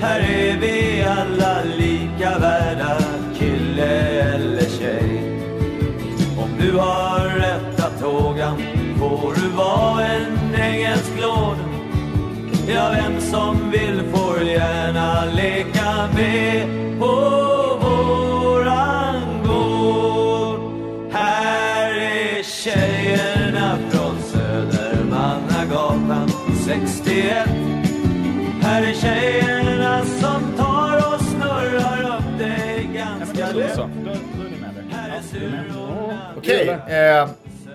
Här är vi alla lika värda, kille eller tjej. Om du har rätt att tåga får du vara en engelsk lord. Ja, vem som vill får gärna leka med på våran gård. Här är tjejerna från Södermannagatan 61. Här är tjejerna Okej, eh,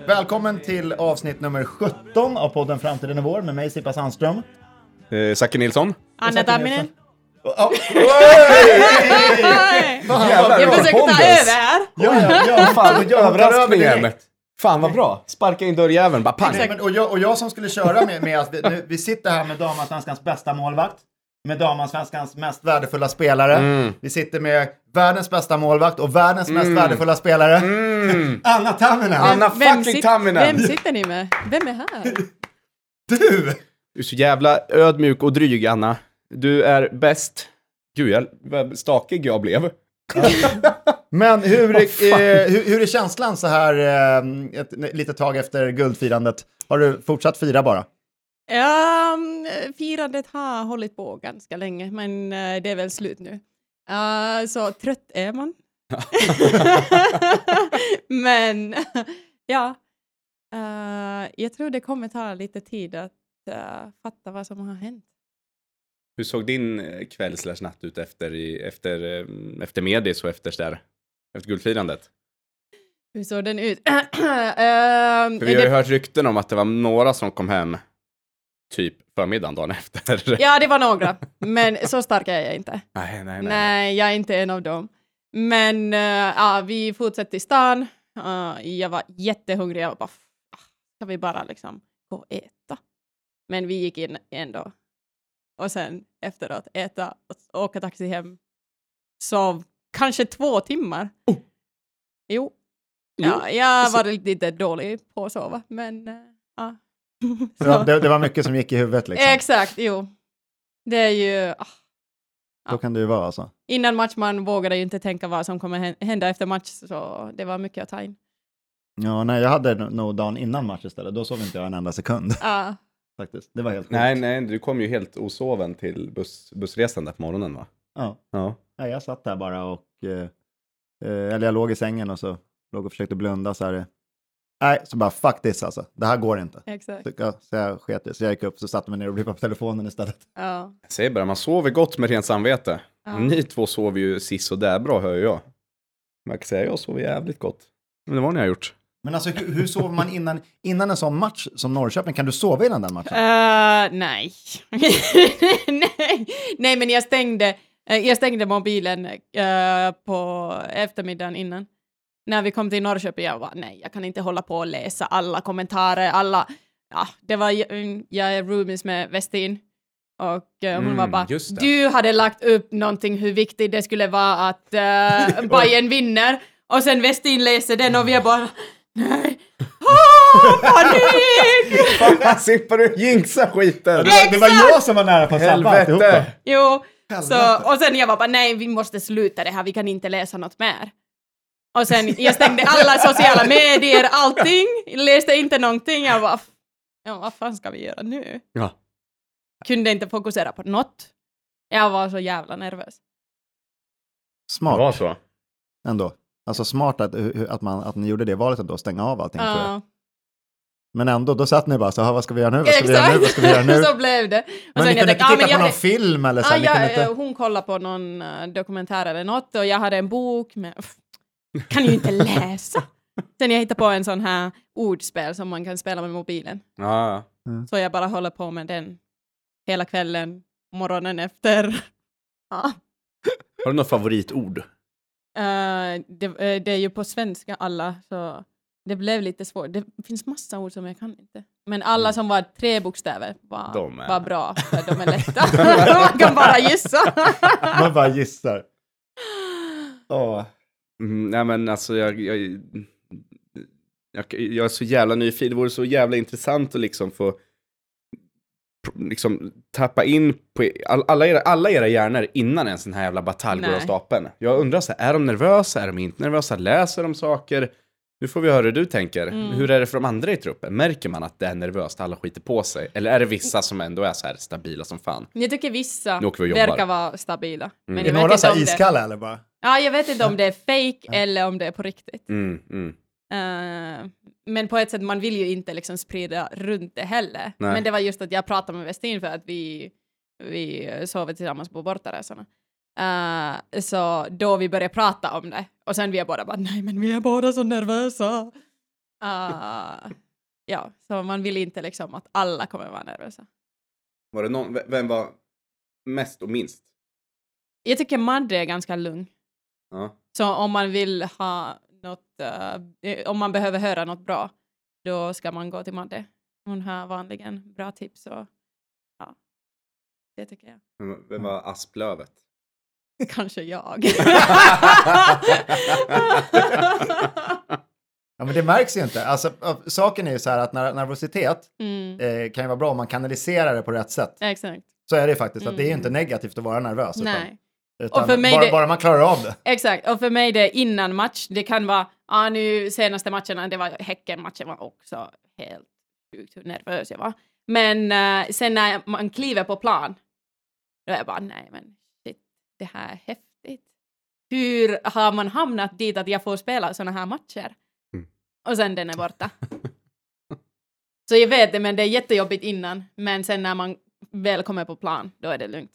välkommen till avsnitt nummer 17 av podden Framtiden är vår med mig Sippa Sandström. Eh, Zacke Nilsson. Anna. Oh, Jävlar, Jag försöker ta över här. ja, ja, ja, Fan, jag överraskningen. Fan vad bra. Sparka in dörrjäveln, bara pang. Men, och, jag, och jag som skulle köra med, med att vi, nu, vi sitter här med damallsvenskans bästa målvakt. Med damallsvenskans mest värdefulla spelare. Mm. Vi sitter med världens bästa målvakt och världens mest värdefulla spelare. Anna Tamminen! Anna fucking Tamminen. vem sitter ni med? Vem är här? Du! Du är så jävla ödmjuk och dryg, Anna. Du är bäst. Gud, jag, vad stakig jag blev. Men hur, fan. eh, hur, hur är känslan så här eh, ett litet tag efter guldfirandet? Har du fortsatt fira bara? Ja, firandet har hållit på ganska länge, men eh, det är väl slut nu. Uh, så trött är man. men ja, uh, jag tror det kommer ta lite tid att uh, fatta vad som har hänt. Hur såg din kväll slash natt ut efter, i- efter, efter Medis och efter, där, efter guldfirandet? Hur såg den ut? Vi har ju det- hört rykten om att det var några som kom hem typ förmiddagen dagen efter. Ja, det var några, men så stark är jag inte. Nej, nej, nej. Nej, jag är inte en av dem. Men uh, ja, vi fortsatte i stan. Uh, jag var jättehungrig. Jag var bara, "Ah, ska vi bara liksom gå och äta? Men vi gick in ändå. Och sen efteråt äta och åka taxi hem. Sov kanske två timmar. Oh. Jo. Jo, Ja, jag så- var lite dålig på att sova, men uh, ja. Det var, det, var mycket som gick i huvudet liksom. Exakt, jo. Det är ju... ah, Så kan det ju vara alltså. innan match man vågade ju inte tänka vad som kommer hän- hända efter match, så det var mycket att ta in. Ja, nej, jag hade nog dagen innan match istället. Då sov inte jag en enda sekund Ja, faktiskt. Det var helt sjukt. Nej, nej, du kom ju helt osoven till buss, bussresan där på morgonen va? Ja. Ja. Nej, jag satt där bara och... Eh, eh, eller jag låg i sängen och så låg och försökte blunda så här. Nej, så bara fuck this alltså. Det här går inte. exakt. Så, ja, så jag sket i- Så jag gick upp så satte mig ner och blippade på telefonen istället. Ja. Jag säger bara, man sover gott med rent samvete. Ja. Ni två sover ju sist och där bra hör jag. Jag kan säga, jag sover jävligt gott. Men det var ni har gjort. Men alltså hur, hur sover man innan, innan en sån match som Norrköping? Kan du sova innan den matchen? Eh, nej. nej. Nej, men jag stängde, eh, jag stängde mobilen eh, på eftermiddagen innan. När vi kom till Norrköping, jag var nej, jag kan inte hålla på och läsa alla kommentarer, alla... Ja, det var, jag är roomies med Westin. Och eh, hon Mm, var bara, du hade lagt upp någonting hur viktigt det skulle vara att uh, Bayern vinner. Och sen Westin läser den och vi är bara, nej, Åh, panik! Fan, Sippa du jinxa skiten! Det var, det var jag som var nära på att sabba! Jo, Helvete. så, och sen jag var bara nej, vi måste sluta det här, vi kan inte läsa något mer. Och sen jag stängde alla sociala medier, allting, läste inte någonting, jag bara, ja, vad fan ska vi göra nu? Ja. Kunde inte fokusera på något. Jag var så jävla nervös. Det Smart var så. ändå. Alltså smart att, att, man, att ni gjorde det valet ändå, stänga av allting. tror jag. Ja, Men ändå, då satt ni bara så här, vad ska vi göra nu? Vad ska vi göra nu? Vad ska vi göra nu? så blev det. Och Men ni kunde jag inte tänkte, titta ja, på men någon jag, film eller så? ah, ja, inte... hon kollade på någon eh, dokumentär eller något och jag hade en bok med... Kan ju inte läsa. Sen jag hittade på en sån här ordspel som man kan spela med mobilen. Ja, Så jag bara håller på med den hela kvällen, morgonen efter. Ja. Har du något favoritord? Eh, det, eh, det är ju på svenska alla, så det blev lite svårt. Det finns massa ord som jag kan inte. Men alla som var tre bokstäver var, De är- var bra, för de är lätta. Man kan bara gissa. Man bara gissar. Åh. Mm, nej men alltså jag, jag, jag, jag är så jävla nyfiken. Det vore så jävla intressant att liksom få liksom tappa in på all, alla, era, alla era hjärnor innan en sån här jävla batalj går av stapeln. Jag undrar så här, är de nervösa, är de inte nervösa, läser de saker? Nu får vi höra hur du tänker. Mm. Hur är det för de andra i truppen? Märker man att det är nervöst, alla skiter på sig? Eller är det vissa som ändå är så här stabila som fan? Jag tycker vissa verkar vara stabila. Men Är några så här iskalla eller bara? Ja, jag vet inte om det är fake eller om det är på riktigt. Mm, mm. Eh, men på ett sätt, man vill ju inte liksom sprida runt det heller. Nej. Men det var just att jag pratade med Westin för att vi, vi sov tillsammans på bortaresorna. Eh, så då vi började prata om det och sen vi är båda bara nej men vi är båda så nervösa. Eh, ja, så man vill inte liksom att alla kommer vara nervösa. Var det någon, vem var mest och minst? Jag tycker Madde är ganska lugn. Ja. Så om man vill ha något, eh, om man behöver höra något bra, då ska man gå till Madde. Hon har vanligen bra tips och ja, det tycker jag. Vem, var Asplövet? Kanske jag. Ja, men det märks ju inte. Alltså, saken är ju så här att när, nervositet mm, eh, kan ju vara bra om man kanaliserar det på rätt sätt. exakt. Så är det faktiskt, att det är ju Mm. inte negativt att vara nervös. Nej, utan Och för mig bara, det- bara man klarar av det. exakt. Och för mig det är innan match. Det kan vara, ja nu senaste matcherna, det var Häcken-matchen var också helt sjukt hur nervös jag var. Men eh, sen när man kliver på plan, då är jag bara nej men shit, det här är häftigt. Hur har man hamnat dit att jag får spela såna här matcher? Mm. Och sen den är borta. Så jag vet det, men det är jättejobbigt innan. Men sen när man väl kommer på plan, då är det lugnt.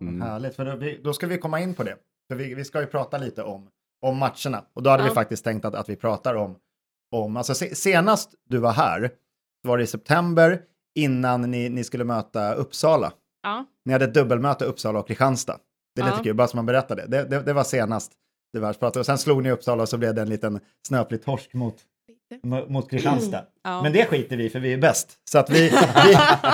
Mm. Härligt, för då, vi, då ska vi komma in på det. För vi, vi ska ju prata lite om, om matcherna. Och då hade Ja. vi faktiskt tänkt att, att vi pratar om, om alltså se, senast du var här, var det i september innan ni, ni skulle möta Uppsala. Ja. Ni hade ett dubbelmöte Uppsala och Kristianstad. Det är lite Ja. kul, bara som man berättade. Det, det, det var senast det var pratade. Och sen slog ni Uppsala och så blev det en liten snöplig torsk mot, mo- mot Kristianstad. Ja. Men det skiter vi för vi är bäst. Så att vi,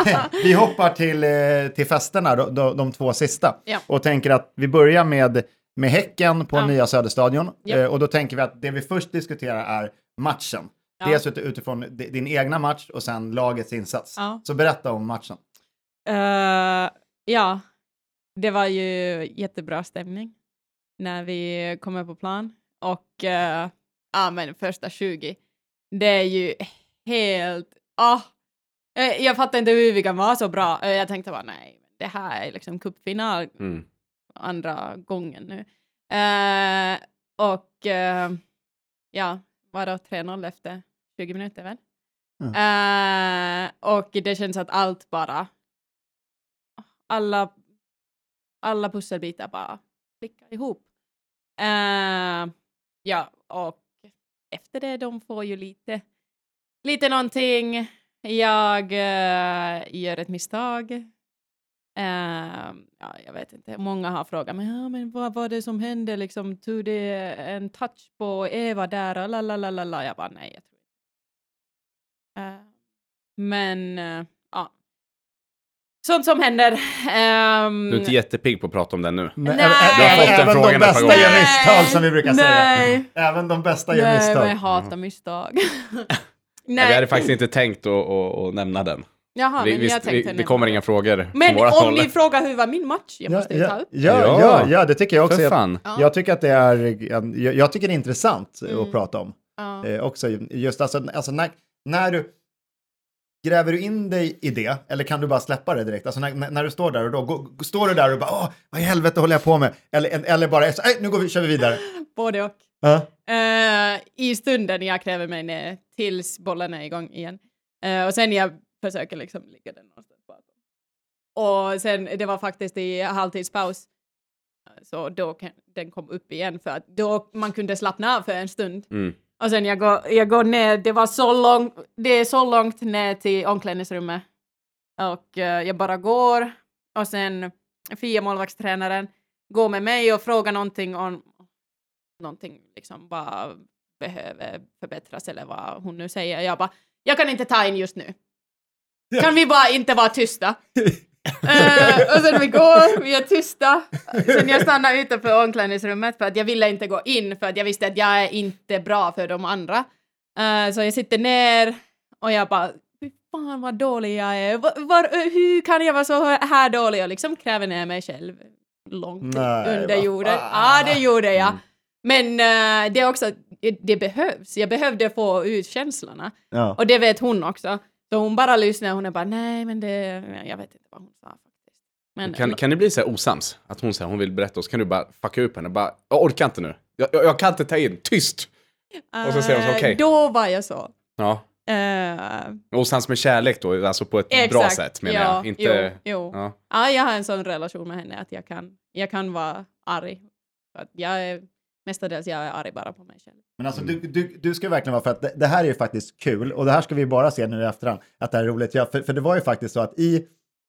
vi, vi hoppar till, eh, till festerna, de, de, två sista. Ja. Och tänker att vi börjar med, med Häcken på Ja. nya Söderstadion. Ja. Eh, och då tänker vi att det vi först diskuterar är matchen. Ja. Dels ut, utifrån di- din egna match och sen lagets insats. Så berätta om matchen. Eh, ja, det var ju jättebra stämning när vi kommer på plan. Och eh, ja, men första 20, det är ju helt... ah jag fattar inte hur vi kan vara så bra. Eh, jag tänkte bara nej, det här är liksom cupfinal Mm. andra gången nu. Eh, och eh, ja, var då 3-0 efter 20 minuter väl? Eh, och det känns att allt bara, alla, alla pusselbitar bara klickar ihop. Ja, och efter det, de får ju lite, lite någonting. Jag uh, gör ett misstag. Uh, ja, jag vet inte, många har frågat mig, ja, men vad var det som hände, liksom, tog det en touch på Eva där, och la la la la. Jag bara, nej, jag tror inte. Uh, men. Eh, Sånt som händer. Ehm, Du är inte jättepigg på att prata om det nu. Nej. även- Du har fått den även frågan de ett par bästa gånger. gör misstag som vi brukar nej. säga. Även de bästa gör Nej, misstag. men jag hatar misstag. Nej. Vi hade nej, faktiskt inte tänkt att, att, att nämna den. jaha, vi, men vi, jag vi, det kommer inga frågor Men om håll. ni frågar hur var min match, jag Ja, måste ju ta ja, upp. ja, Ja. ja, ja, det tycker jag också. För Jag, fan. Ja. jag tycker att det är, jag, jag tycker det är intressant Mm. att prata om. Ja. Eh, också just alltså, alltså när, när du gräver du in dig i det eller kan du bara släppa det direkt? Alltså när, när, du står där och då går, står du där och bara åh, vad i helvete håller jag på med? Eller, eller bara, så, "Nej, nu går vi, kör vi vidare. Både och. Ja. Eh, I stunden jag kräver mig ner tills bollen är igång igen. Eh, och sen jag försöker liksom ligga den någonstans bakom. Och sen, det var faktiskt i halvtidspaus. eh, Så då kan, den kom upp igen för att då man kunde slappna av för en stund. Mm. Och sen jag går, jag går ner, det var så långt, det är så långt ner till omklädningsrummet. Och eh, jag bara går och sen Fia, målvaktstränaren, går med mig och frågar någonting om någonting liksom bara behöver förbättras eller vad hon nu säger. Jag bara, jag kan inte ta in just nu. Kan vi bara inte vara tysta? Eh, och sen vi går, vi är tysta. Sen jag stannar utanför omklädningsrummet för att jag ville inte gå in för att jag visste att jag är inte bra för de andra. Eh, så jag sitter ner och jag bara, fy fan vad dålig jag är. Var, var, hur kan jag vara så här dålig? Och liksom kräver ner mig själv långt Nej, under jorden. Ja, det gjorde jag. Mm. Men eh, det är också, det behövs. Jag behövde få ut känslorna. Ja. Och det vet hon också. Så hon bara lyssnar och hon är bara nej men det, jag vet inte vad hon sa faktiskt. Men, Kan, kan ni bli så här osams? Att hon säger hon vill berätta och så kan du bara fucka upp henne. Bara, jag orkar inte nu. Jag, jag, jag kan inte ta in. Tyst! och så säger hon så, eh, okej. Då var jag så. Ja. Eh, Osams med kärlek då, alltså på ett bra Exakt, sätt menar ja, jag. Inte... Jo, jo. Ja. Ja, jag har en sån relation med henne att jag kan, jag kan vara arg. Att jag är, mestadels jag är arg bara på mig själv. Men alltså du, du, du ska verkligen vara för att det, det här är ju faktiskt kul och det här ska vi bara se nu i efterhand att det här är roligt. Ja, för, för det var ju faktiskt så att i,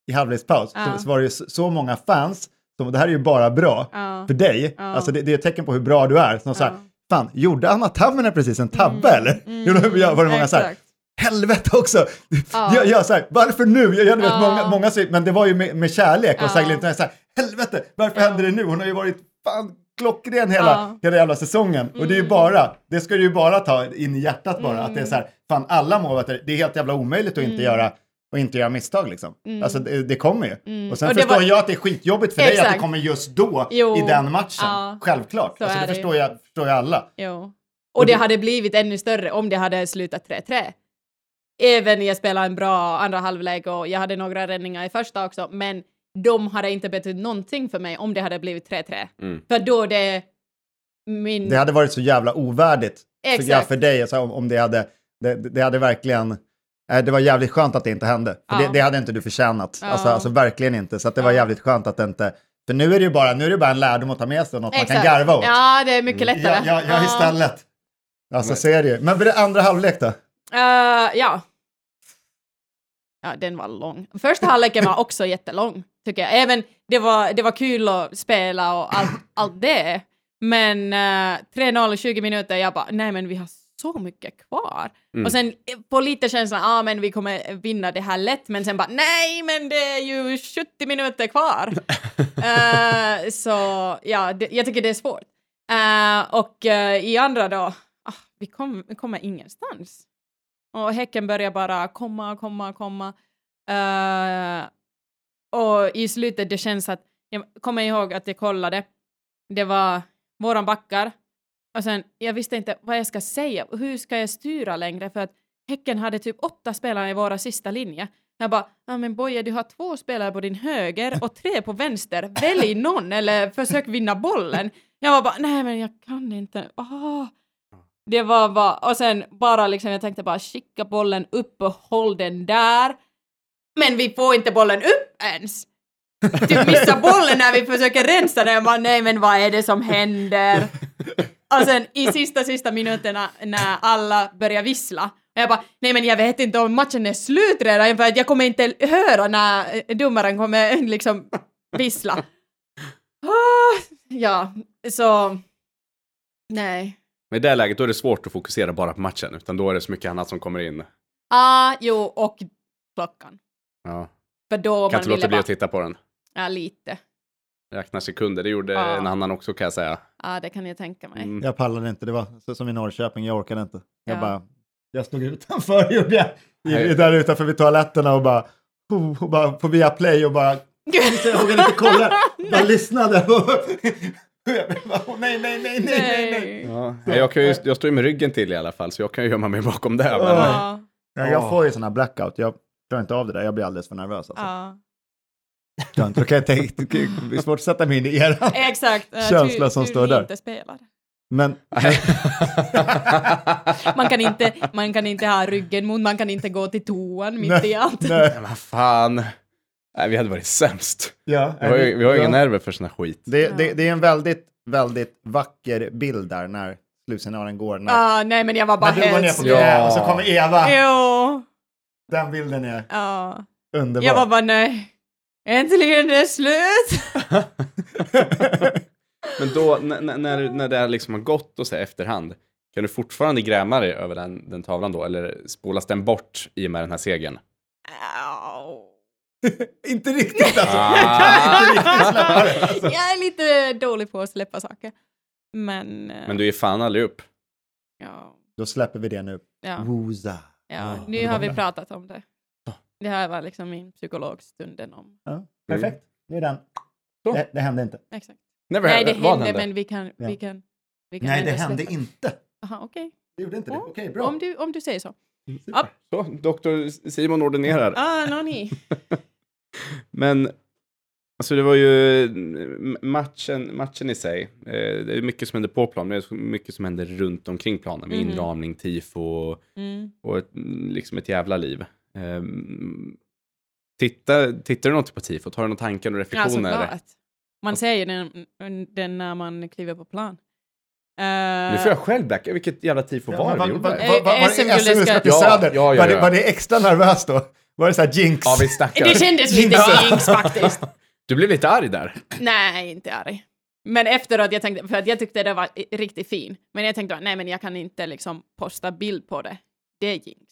i halvlekspaus Ja. så, så var det ju så, så många fans som det här är ju bara bra Ja. för dig. Ja. Alltså det, det är ett tecken på hur bra du är. Som så här, Ja. fan, gjorde Anna Tamminen precis en tabbe eller? Mm, Gjorde, ja, var det många så här, exakt. helvete också! Ja. Jag, jag så här, varför nu? Jag, jag vet, Ja. många, många men det var ju med, med kärlek och Ja. så här, lite så här, helvete, varför Ja. händer det nu? Hon har ju varit fan klockren hela, Ja. hela jävla säsongen. Och det är ju Mm. bara, det ska du ju bara ta in i hjärtat bara, Mm. att det är så här, fan alla målvakter, det är helt jävla omöjligt att inte Mm. göra och inte göra misstag liksom. Mm. Alltså det, det kommer ju. Mm. Och sen Och det förstår var- jag att det är skitjobbigt för dig att det Exakt. kommer just då Jo. i den matchen. Ja. Självklart. Så Alltså, det det förstår jag, förstår jag alla. Jo. Och det hade blivit ännu större om det hade slutat 3-3. Även jag spelade en bra andra halvlek och jag hade några räddningar i första också, men de hade inte betytt någonting för mig om det hade blivit 3-3. Mm. För då det min... Det hade varit så jävla ovärdigt för, Exakt. ja, för dig, alltså, om, om det hade, det, det hade verkligen, eh, det var jävligt skönt att det inte hände. För Ja. det, det hade inte du förtjänat, Ja. alltså, alltså verkligen inte. Så att det var jävligt skönt att det inte, för nu är det ju bara, nu är det bara en lärdom att ta med sig och något man kan Exakt. garva åt. Ja, det är mycket lättare. ja, ja, ja, istället. Alltså så är det ju. Men för det andra halvlek då? Uh, ja. Ja, den var lång. Första halvleken var också jättelång, tycker jag. Även det var, det var kul att spela och allt, allt det. Men uh, 3-0 i 20 minuter, jag bara, nej men vi har så mycket kvar. Mm. Och sen eh, på lite känslan, ja ah, men vi kommer vinna det här lätt, men sen bara, nej men det är ju 70 minuter kvar. Eh, så ja, det, jag tycker det är svårt. Eh, och eh, i andra då, ah, vi, kom, vi kommer ingenstans. Och Häcken börjar bara komma, komma, komma. Och i slutet det känns att, jag kommer ihåg att jag kollade, det var våran backar och sen, jag visste inte vad jag ska säga, hur ska jag styra längre för att Häcken hade typ åtta spelare i våra sista linje. Jag bara, ja men Boje du har två spelare på din höger och tre på vänster, välj någon eller försök vinna bollen. Jag var bara, nej men jag kan inte, oh. Det var bara, och sen bara liksom, jag tänkte bara skicka bollen upp och håll den där. Men vi får inte bollen upp ens! Typ missa bollen när vi försöker rensa den, jag bara nej men vad är det som händer? Och sen i sista, sista minuterna när alla börjar vissla, och jag bara, nej men jag vet inte om matchen är slut redan för att jag kommer inte höra när eh, domaren kommer liksom vissla. Ah, ja, så... Nej. Men i det läget då är det svårt att fokusera bara på matchen, utan då är det så mycket annat som kommer in. Ah, jo, och klockan. Ja. För då Kan man inte låta bli bara... att titta på den. Ja, lite. Räkna sekunder, det gjorde Ja. en annan också kan jag säga. Ja, det kan jag tänka mig. Mm. Jag pallade inte, det var som i Norrköping, jag orkade inte. Jag Ja. bara, jag stod utanför, gjorde jag. I, Nej. där utanför vid toaletterna och bara, och bara på Viaplay och bara, jag vågade inte kolla, bara lyssnade. Oh, nej, nej, nej, nej, nej, nej. Ja. Jag, kan ju, jag står ju med ryggen till i alla fall, så jag kan ju gömma mig bakom det. Men, Ja, Ja, jag får ju sådana här blackout, jag klarar inte av det där, jag blir alldeles för nervös. Alltså. ja. Då kan jag tänka, det är svårt att sätta mig in i eran. Exakt. Känsla tur- som tur står där. inte spelar. Men, Man kan, inte, man kan inte ha ryggen mot, man kan inte gå till toan mitt nej, i allt. nej, Men vad fan. Nej, vi hade varit sämst. ja, Vi har ju, vi har ja. inga nerver för sån här skit. Det, det, det är en väldigt, väldigt vacker bild där när slutsignalen går. När, Ah, nej, men jag var bara när du går ner på knä Ja. och så kommer Eva. Jo. Den bilden är Ja. underbar. Jag var bara nej. Äntligen är det slut! Men då, när, när det liksom har gått och så här efterhand, kan du fortfarande gräma dig över den, den tavlan då? Eller spolas den bort i och med den här segern? Inte riktigt alltså. Ah. inte riktigt släppa det. Alltså. Jag är lite dålig på att släppa saker. Men... eh, Men du är fan aldrig upp. Ja. Då släpper vi det nu. Ja. Woza. Ja. Ja, Nu det har vi pratat om det. Det här var liksom min psykologstunden om... Ja, perfekt. Nu är den. Det, det hände inte. Exakt. Never Nej, det hände, men vi kan... Ja. Vi kan, vi kan Nej, det hände släppa. inte. Aha, okej. Det gjorde inte det. Ja, Okej, bra. Om, du, om du säger så. Super. Så, doktor Simon ordinerar. Ah, no, ni. Men alltså det var ju mm, matchen, matchen i sig. Eh, det är mycket som händer på plan, men det är mycket som händer runt omkring planen med Mhm. inramning, tifo Mm. och ett, liksom ett jävla liv. Um, titta, tittar du något på tifot? Har du några tankar och Ja, reflektioner? såklart. Man ser ju den, den när man kliver på plan. nu Uh, får jag själv backa. Vilket jävla tifo Ja, var det vi gjorde? vad- var det Ja, ja, ja, Var, det, ja. extra nervöst då? Var det så här jinx? Ja, vi snackar. det kändes lite Ja. jinx faktiskt. Du blev lite arg där. Nej, inte arg. Men efteråt, jag tänkte, för att jag tyckte det var riktigt fin. Men jag tänkte, nej men jag kan inte liksom posta bild på det. Det är jinx.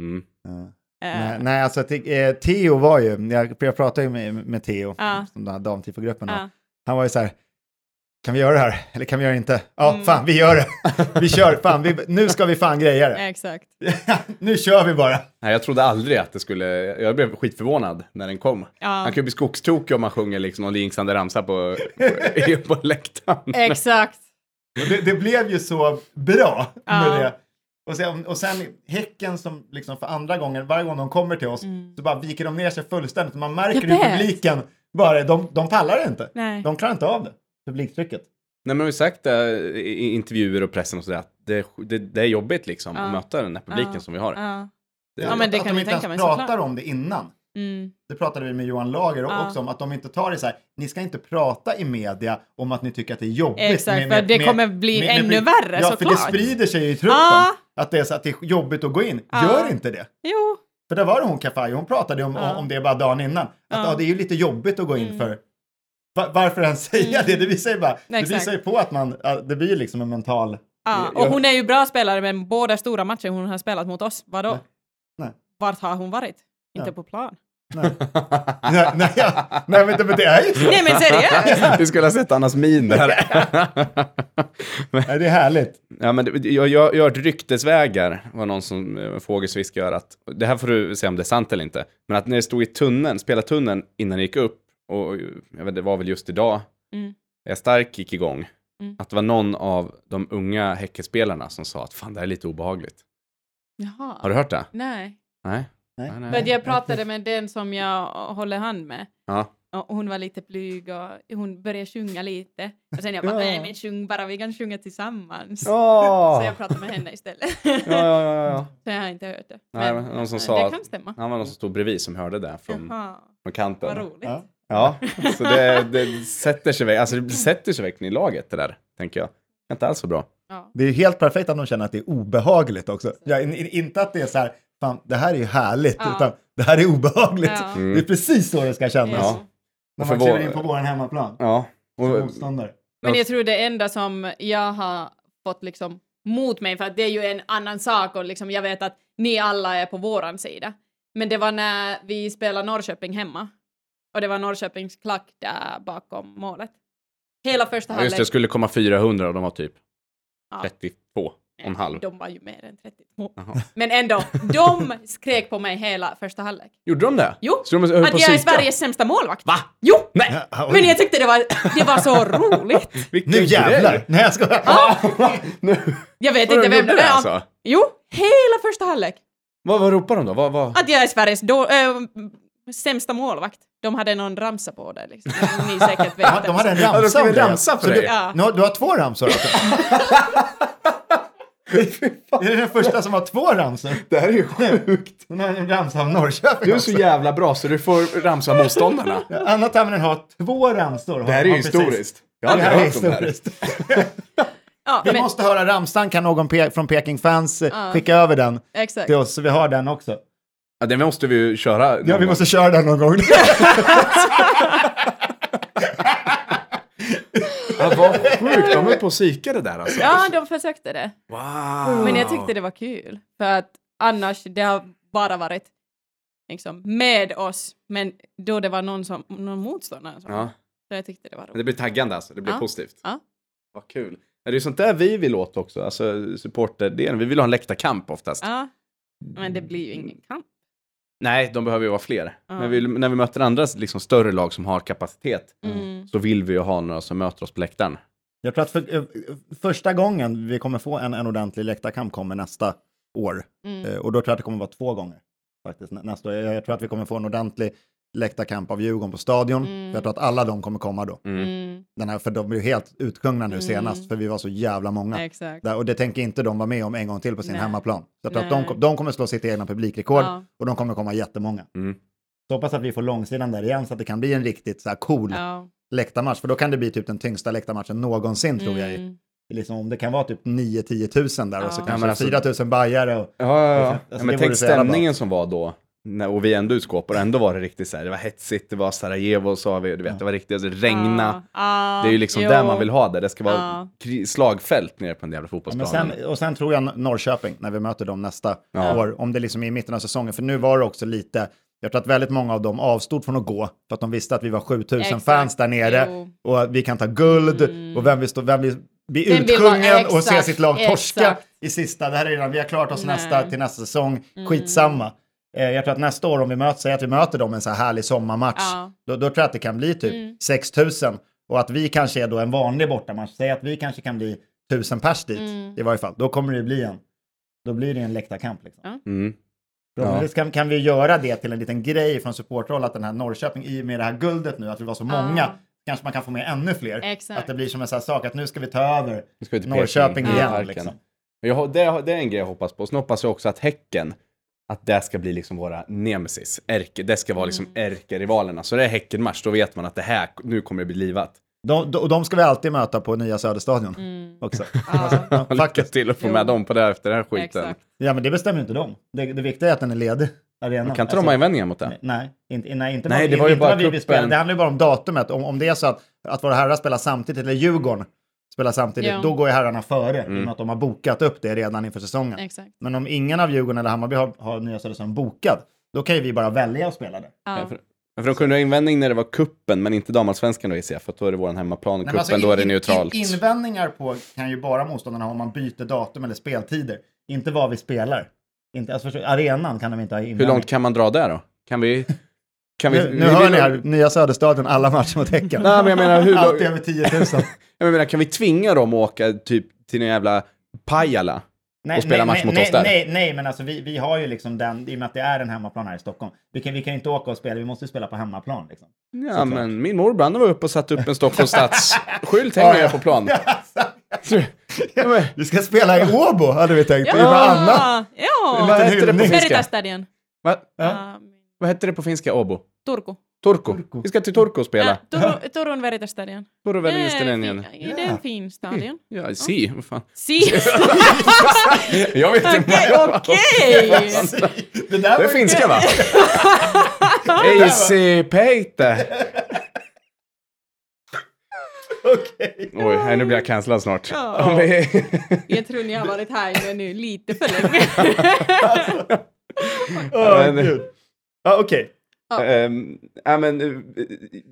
Mm. Eh, Nej, nej, alltså eh, Theo var ju, jag, jag pratade ju med, med Theo, Ja. som den här damtifogruppen. ja. Han var ju så här, kan vi göra det här? Eller kan vi göra det inte? Ja, Mm. fan, vi gör det. Vi kör, fan, vi, nu ska vi fan greja det. Exakt. nu kör vi bara. Nej, jag trodde aldrig att det skulle... Jag blev skitförvånad när den kom. Ja. Han kan ju bli skogstokig om man sjunger liksom någon jinxande ramsa på, på, på läktaren. Exakt. Det, det blev ju så bra med Ja. det. Och sen, och sen Häcken som liksom för andra gången, varje gång de kommer till oss, Mm. så bara viker de ner sig fullständigt. Man märker hur publiken bara, de, de pallar inte. Nej. De klarar inte av det, publiktrycket. Nej, men vi har sagt det i intervjuer och pressen och sådär, att det, det, det är jobbigt liksom Ja. att möta den här publiken Ja. som vi har. Ja. Det- Ja, men det att kan de vi inte tänka ens mig pratar såklart. om det innan. Mm. Det pratade vi med Johan Lager Ja. också om, att de inte tar det så här, ni ska inte prata i media om att ni tycker att det är jobbigt. Exakt, för det kommer bli ännu värre, Ja, för det såklart. sprider sig i truppen. Ja. Att det är så att det är jobbigt att gå in. Ja. Gör inte det. Jo. För där var det hon Kafayo, hon pratade om, Ja. om det bara dagen innan. Att Ja. ja. det är ju lite jobbigt att gå in Mm. för. Va- varför ens säga Mm. det? Det visar ju bara, det Exakt. visar ju på att man, det blir liksom en mental... Ja. Och hon är ju bra spelare, men båda stora matcher hon har spelat mot oss, vadå? Nej. Nej. Vart har hon varit? Inte Ja. på plan. Nej, nej, nej, ja. nej men, det, men det är ju så. Nej men seriöst! Vi skulle ha sett Annas min där. Nej, det är härligt. ja, men det, jag, jag, jag har hört ryktesvägar, var någon som eh, fågelsviskar att, det här får du se om det är sant eller inte, men att när det stod i tunneln, spelartunneln innan det gick upp, och jag vet, det var väl just idag, Mm. är stark gick igång, Mm. att det var någon av de unga Häckespelarna som sa att fan det här är lite obehagligt. Jaha. Har du hört det? Nej. Nej. Nej. jag pratade med den som jag håller hand med. Ja. Och hon var lite blyg och hon började sjunga lite. Och sen jag bara, Ja. nej men sjung bara, vi kan sjunga tillsammans. Åh! Så jag pratade med henne istället. Ja, ja, ja, ja. Så jag har inte hört det. Nej, men någon som sa Det att- kan stämma. Han var någon som stod bredvid som hörde det från, Jaha, från kanten. vad roligt. Ja. Ja, så det, det sätter sig alltså det sätter sig verkligen i laget det där, tänker jag. Inte alls så bra. Ja. Det är helt perfekt att de känner att det är obehagligt också. Ja, in, in, inte att det är så här, fan, det här är ju härligt, Ja. utan det här är obehagligt. Ja. Mm. Det är precis så det ska kännas. Ja. När man kliver in på vår hemmaplan. Ja. Som Och, motståndare. Men jag tror det enda som jag har fått liksom mot mig, för att det är ju en annan sak och liksom jag vet att ni alla är på våran sida. Men det var när vi spelade Norrköping hemma. Och det var Norrköpings klack där bakom målet. Hela första ja, just det, halvlek. skulle komma 400 och de var typ Ja. 32 och en halv. De var ju mer än 32. Jaha. Men ändå, de skrek på mig hela första halvlek. Gjorde de det? Jo, Så de att jag är? Sveriges sämsta målvakt. Va? Jo! Nej! Men jag tyckte det var, det var så roligt. Vilken Nu jävlar! Nej, jag ska... nu. Jag vet inte de vem det är. alltså? Jo, hela första halvlek. Vad, vad ropar de då? Vad, vad? Att jag är Sveriges då, äh, sämsta målvakt. De hade någon ramsa på det liksom. Ni säkert vet. Ja, de hade en Ja, de ramsa det. ramsa för dig. Du, Ja. du har två ramsor alltså? Det är den första som har två ramsor. Det här är ju sjukt. Hon har en ramsa av Norrköping Du är också. så jävla bra så du får ramsa motståndarna. Ja, Anna Tamminen har två ramsor. Det här är ju historiskt. Jag Ja, har det aldrig här är hört om det här. historiskt. Ja, Vi men, måste höra ramsan. Kan någon pe- från Peking-fans eh, Ja. skicka över den exakt. till oss så vi har den också? Ja, den måste vi ju köra. någon Ja, vi gång. måste köra den någon gång. Ja, vad sjukt, de höll på att psyka det där alltså. Ja, de försökte det. Wow. Men jag tyckte det var kul. För att annars, det har bara varit liksom med oss. Men då det var någon, som, någon motståndare. Som, Ja, Så jag tyckte det var men roligt. det blir taggande alltså. Det blir Ja. positivt. Ja. Vad kul. Ja, Det är sånt där vi vill åt också, alltså supporterdelen. Vi vill ha en läktarkamp oftast. Ja, men det blir ju ingen kamp. Nej, de behöver ju vara fler. Ja. Men vi, när vi möter andra liksom, större lag som har kapacitet Mm. så vill vi ju ha några som möter oss på läktaren. Jag tror att för, eh, första gången vi kommer få en, en ordentlig läktarkamp kommer nästa år. Mm. Eh, Och då tror jag att det kommer vara två gånger. Faktiskt, nä- nästa år. Jag, jag tror att vi kommer få en ordentlig läktarkamp av Djurgården på Stadion. Mm. Jag tror att alla de kommer komma då. Mm. Den här, för de blev helt utkungna nu Mm. senast, för vi var så jävla många. Exakt. Där, och det tänker inte de vara med om en gång till på sin Nej. hemmaplan. Så jag tror att de, de kommer slå sitt egna publikrekord Ja. och de kommer komma jättemånga. Mm. Så hoppas att vi får långsidan där igen så att det kan bli en riktigt så här cool Ja. läktarmatch. För då kan det bli typ den tyngsta läktarmatchen någonsin tror jag. Mm. Liksom, om det kan vara typ 9-10 tusen där och så Ja. kanske Ja, alltså- 4 000 bajare. Och, Ja, ja, ja. Alltså, ja det men tänk stämningen som var då. När, och vi ändå utskåpar och ändå var det riktigt så här, det var hetsigt, det var Sarajevo sa vi, du vet, det var riktigt, det regna. Ja. Ja. Det är ju liksom Jo. där man vill ha det, det ska vara Ja. kri- slagfält nere på en jävla Ja, fotbollsplan. sen, och sen tror jag Norrköping när vi möter dem nästa Ja. år, om det liksom är i mitten av säsongen. För nu var det också lite, jag tror att väldigt många av dem avstod från att gå för att de visste att vi var 7000 Exakt. fans där nere Jo. och att vi kan ta guld Mm. och vem vill, stå, vem vill bli utsjungen och se sitt lag torska exakt. i sista. Det här är redan, vi har klart oss Nej. nästa, till nästa säsong, Mm. skitsamma. Eh, Jag tror att nästa år om vi möter, säg att vi möter dem en så här härlig sommarmatch, Ja. då, då tror jag att det kan bli typ Mm. 6000 och att vi kanske är då en vanlig bortamatch, säg att vi kanske kan bli 1000 pers dit Mm. i varje fall, då kommer det bli en, då blir det en läktarkamp. Liksom. Ja. Mm. Förhoppningsvis kan, kan vi göra det till en liten grej från supporthåll att den här Norrköping, i och med det här guldet nu, att vi var så många, Ja. kanske man kan få med ännu fler. Exakt. Att det blir som en sån här sak, att nu ska vi ta över vi Norrköping igen. Liksom. Jag, har- det, det är en grej jag hoppas på. Sen hoppas jag också att Häcken, att det ska bli liksom våra nemesis. Ärke, det ska vara liksom Mm. ärkerivalerna. Så det är Häckenmatch, då vet man att det här, nu kommer det bli livat. De, de, och de ska vi alltid möta på nya Söderstadion Mm. också. Ja. Ja, Lycka till att få Jo. med dem på det här efter den här skiten. Exakt. Ja, men det bestämmer inte de. Det, det viktiga är att den är ledig, arenan. Kan inte Alltså, de ha invändningar mot det? Nej, inte, nej, inte Nej, det var ju inte bara vi vill spela. Det handlar ju bara om datumet. Om, om det är så att, att våra herrar spelar samtidigt, eller Djurgården spelar samtidigt, Ja. då går ju herrarna före. I och Mm. med att de har bokat upp det redan inför säsongen. Exakt. Men om ingen av Djurgården eller Hammarby har, har nya Söderstadion bokad, då kan ju vi bara välja att spela det. Ja. För, för de kunde ha invändning när det var kuppen, men inte damallsvenskan då gissar jag, för då är det vår hemmaplan. Nej, Kuppen, men alltså, då är det neutralt. In, invändningar på kan ju bara motståndarna ha om man byter datum eller speltider. Inte vad vi spelar. Inte, alltså, förstå, arenan kan de inte ha invändning. Hur långt kan man dra där då? Kan vi... Kan vi Nu, nu vi hör ni här, nya Söderstadion, alla matcher mot Häcken. Nej, men jag menar, hur Allt över 10 000. Jag menar, kan vi tvinga dem att åka typ till en jävla Pajala? Nej, Och spela nej, match nej, mot nej, oss där. Nej, nej, men alltså vi, vi har ju liksom den, i och med att det är en hemmaplan här i Stockholm. Vi kan, vi kan inte åka och spela, vi måste spela på hemmaplan. Liksom. Ja, Såklart. men min morbror var uppe och satte upp en Stockholms stadsskylt hänger jag på plan. Ja, men, Vi ska spela i Åbo, hade vi tänkt. Ja. Ja! Anna. Ja! Vad hette det på finska? Va? Ja. Vad hette det på finska, Åbo? Turku. Turku. Turku. Vi ska till Turku och spela. Ja, Tur- Turun Det är Väliställningen. fin- Det är en fin stadion. Ja, si, vad fan. Si! Jag vet inte. Okej, okej! Det där Det är finska va? Easy Peite. Okej. Oj, nej, nu blir jag cancellad snart. Ja. Jag tror ni har varit här nu lite för länge. Åh, Men- gud. Ja, okej. Ehm, ja, men, eh,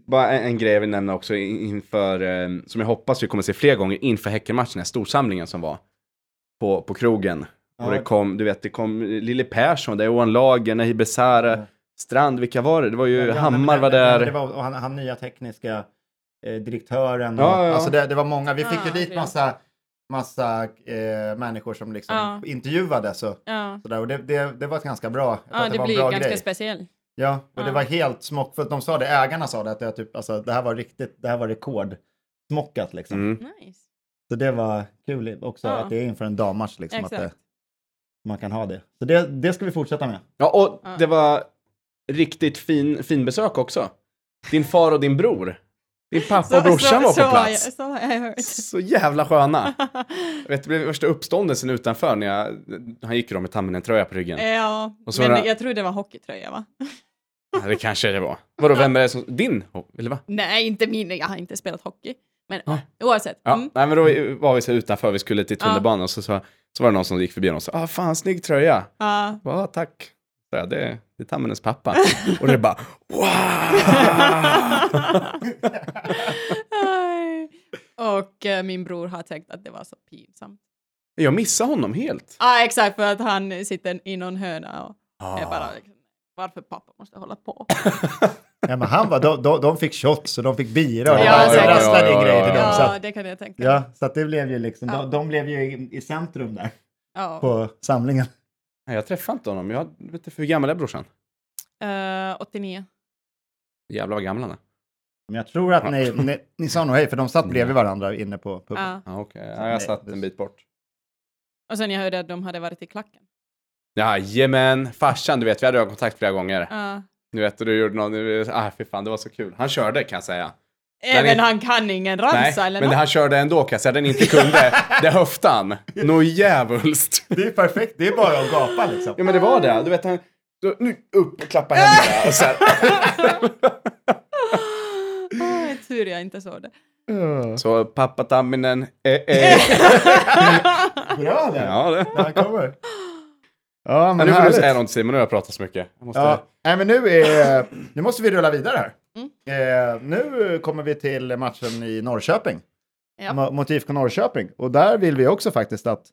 bara en, en grej jag vill nämna också inför, ehm, som jag hoppas vi kommer se fler gånger inför Häckenmatchen, den här storsamlingen som var på, på krogen. Och Ja. det kom, du vet, det kom Lille Persson, det är Johan Lager, Nahir Besara, Ja. Strand, vilka var det? Det var ju Ja, Hammar var där. Det var, och han, han nya tekniska eh, direktören. Ja, och, ja, ja. Alltså det, det var många. Vi fick Ja, ju dit det. massa, massa eh, människor som liksom Ja. intervjuades. Och, Ja, sådär. och det, det, det var ett ganska bra. ja det var en blir bra ganska grej. speciellt. Ja, och det var helt smockfullt. De sa det, ägarna sa det, att det, är typ, alltså, det här var riktigt, det här var rekordsmockat liksom. Mm. Nice. Så det var kul också Ja. att det är inför en dammatch liksom. Att det, Exakt. man kan ha det. Så det, det ska vi fortsätta med. Ja, och Ja. det var riktigt fin, fin besök också. Din far och din bror. Din pappa och brorsan var så på plats. jag- Så har jag. Så jävla sköna. Jag vet, det blev värsta uppståndelsen utanför när jag, han gick ju då med Tamminen tröja på ryggen. Ja, Och så men var det- jag tror det var hockeytröja va? Det kanske det var. Vadå, vem är det som... Din? Eller va? Nej, inte min. Jag har inte spelat hockey. Men Ah. oavsett. Ja, Mm. nej, men då var vi så utanför, vi skulle till tunnelbanan, och så, så, så var det någon som gick förbi och sa ah, fan snygg tröja. Ja. Ja, tack. Så jag, det, det är Tammenens pappa. och det bara wow! Och eh, min bror har tänkt att det var så pinsamt. Jag missade honom helt. Ja, exakt, för att han sitter i någon hörna och är bara liksom, varför pappa måste hålla på. Ja, men han var, de, de, de fick shots och de fick bira och Ja, säkert. rasslade Ja, in ja, grejer till ja, dem. Så Ja, att, det kan jag tänka ja, så att det blev ju liksom, Ja. de, de blev ju i, i centrum där Ja. på samlingen. Nej, jag träffade inte honom. Jag vet inte, hur gammal är brorsan? Eh, 89. Jävlar vad gammal han är. Men jag tror att ni, ni, ni sa nog hej, för de satt bredvid varandra inne på puben. Ja. Ja, okej. Ja, jag satt en bit bort. Och sen jag hörde att de hade varit i klacken. Jajamän, farsan, du vet, vi hade ju kontakt flera gånger. Ja. Du vet, du gjorde någon, ah, fy fan, det var så kul. Han körde kan jag säga. Även är- han kan ingen ramsa Nej, eller men något. han körde ändå kan jag säga, den inte kunde. det höfte han. Nå djävulskt. Det är perfekt, det är bara att gapa liksom. Ja men det var det. Du vet, han, så, nu upp och klappa händerna. Och så här. Ah, tur jag inte såg det. så pappa Tamminen, eh, eh. Bra där! Ja, det. Där kommer. Ja, men nu får du härligt. säga något Simon, nu har jag pratat så mycket. Jag måste... Ja, nej, men nu, är, nu måste vi rulla vidare här. Mm. Eh, nu kommer vi till matchen i Norrköping. Ja. Mo- Mot IFK Norrköping. Och där vill vi också faktiskt att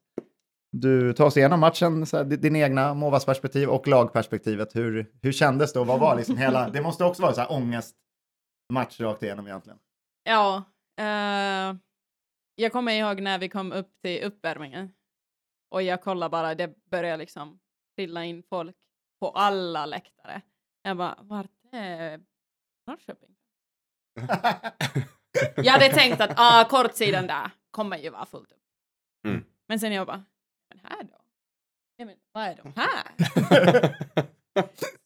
du tar oss igenom matchen, så här, di- din egna målvaktsperspektiv och lagperspektivet. Hur, hur kändes det och vad var liksom hela... Det måste också vara så här ångestmatch rakt igenom egentligen. Ja. eh, jag kommer ihåg när vi kom upp till uppvärmningen. Och jag kollade bara, det började liksom trilla in folk på alla läktare. Jag bara, vart är Norrköping? Jag hade tänkt att ah, kortsidan där kommer ju vara fullt upp. Mm. Men sen jag bara, men här då? Ja, men, vad är de här?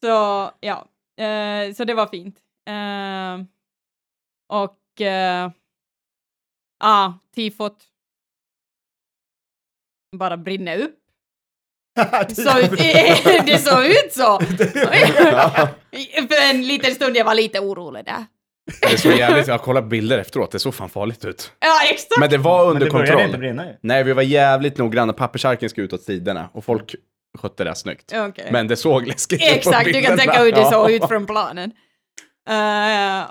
så ja, eh, så det var fint. Eh, och eh, ja, tifot bara brinner upp. Så, det såg ut så. För en liten stund jag var lite orolig där. Det såg jävligt, jag har kollat bilder efteråt, det såg fan farligt ut. Ja, exakt. Men det var under det kontroll. inte brinna ju. Nej, vi var jävligt noggranna. Pappersarken ska ut åt sidorna och folk skötte det snyggt. Okej. Men det såg läskigt ut på Exakt, du kan tänka hur det såg ut från planen. Uh,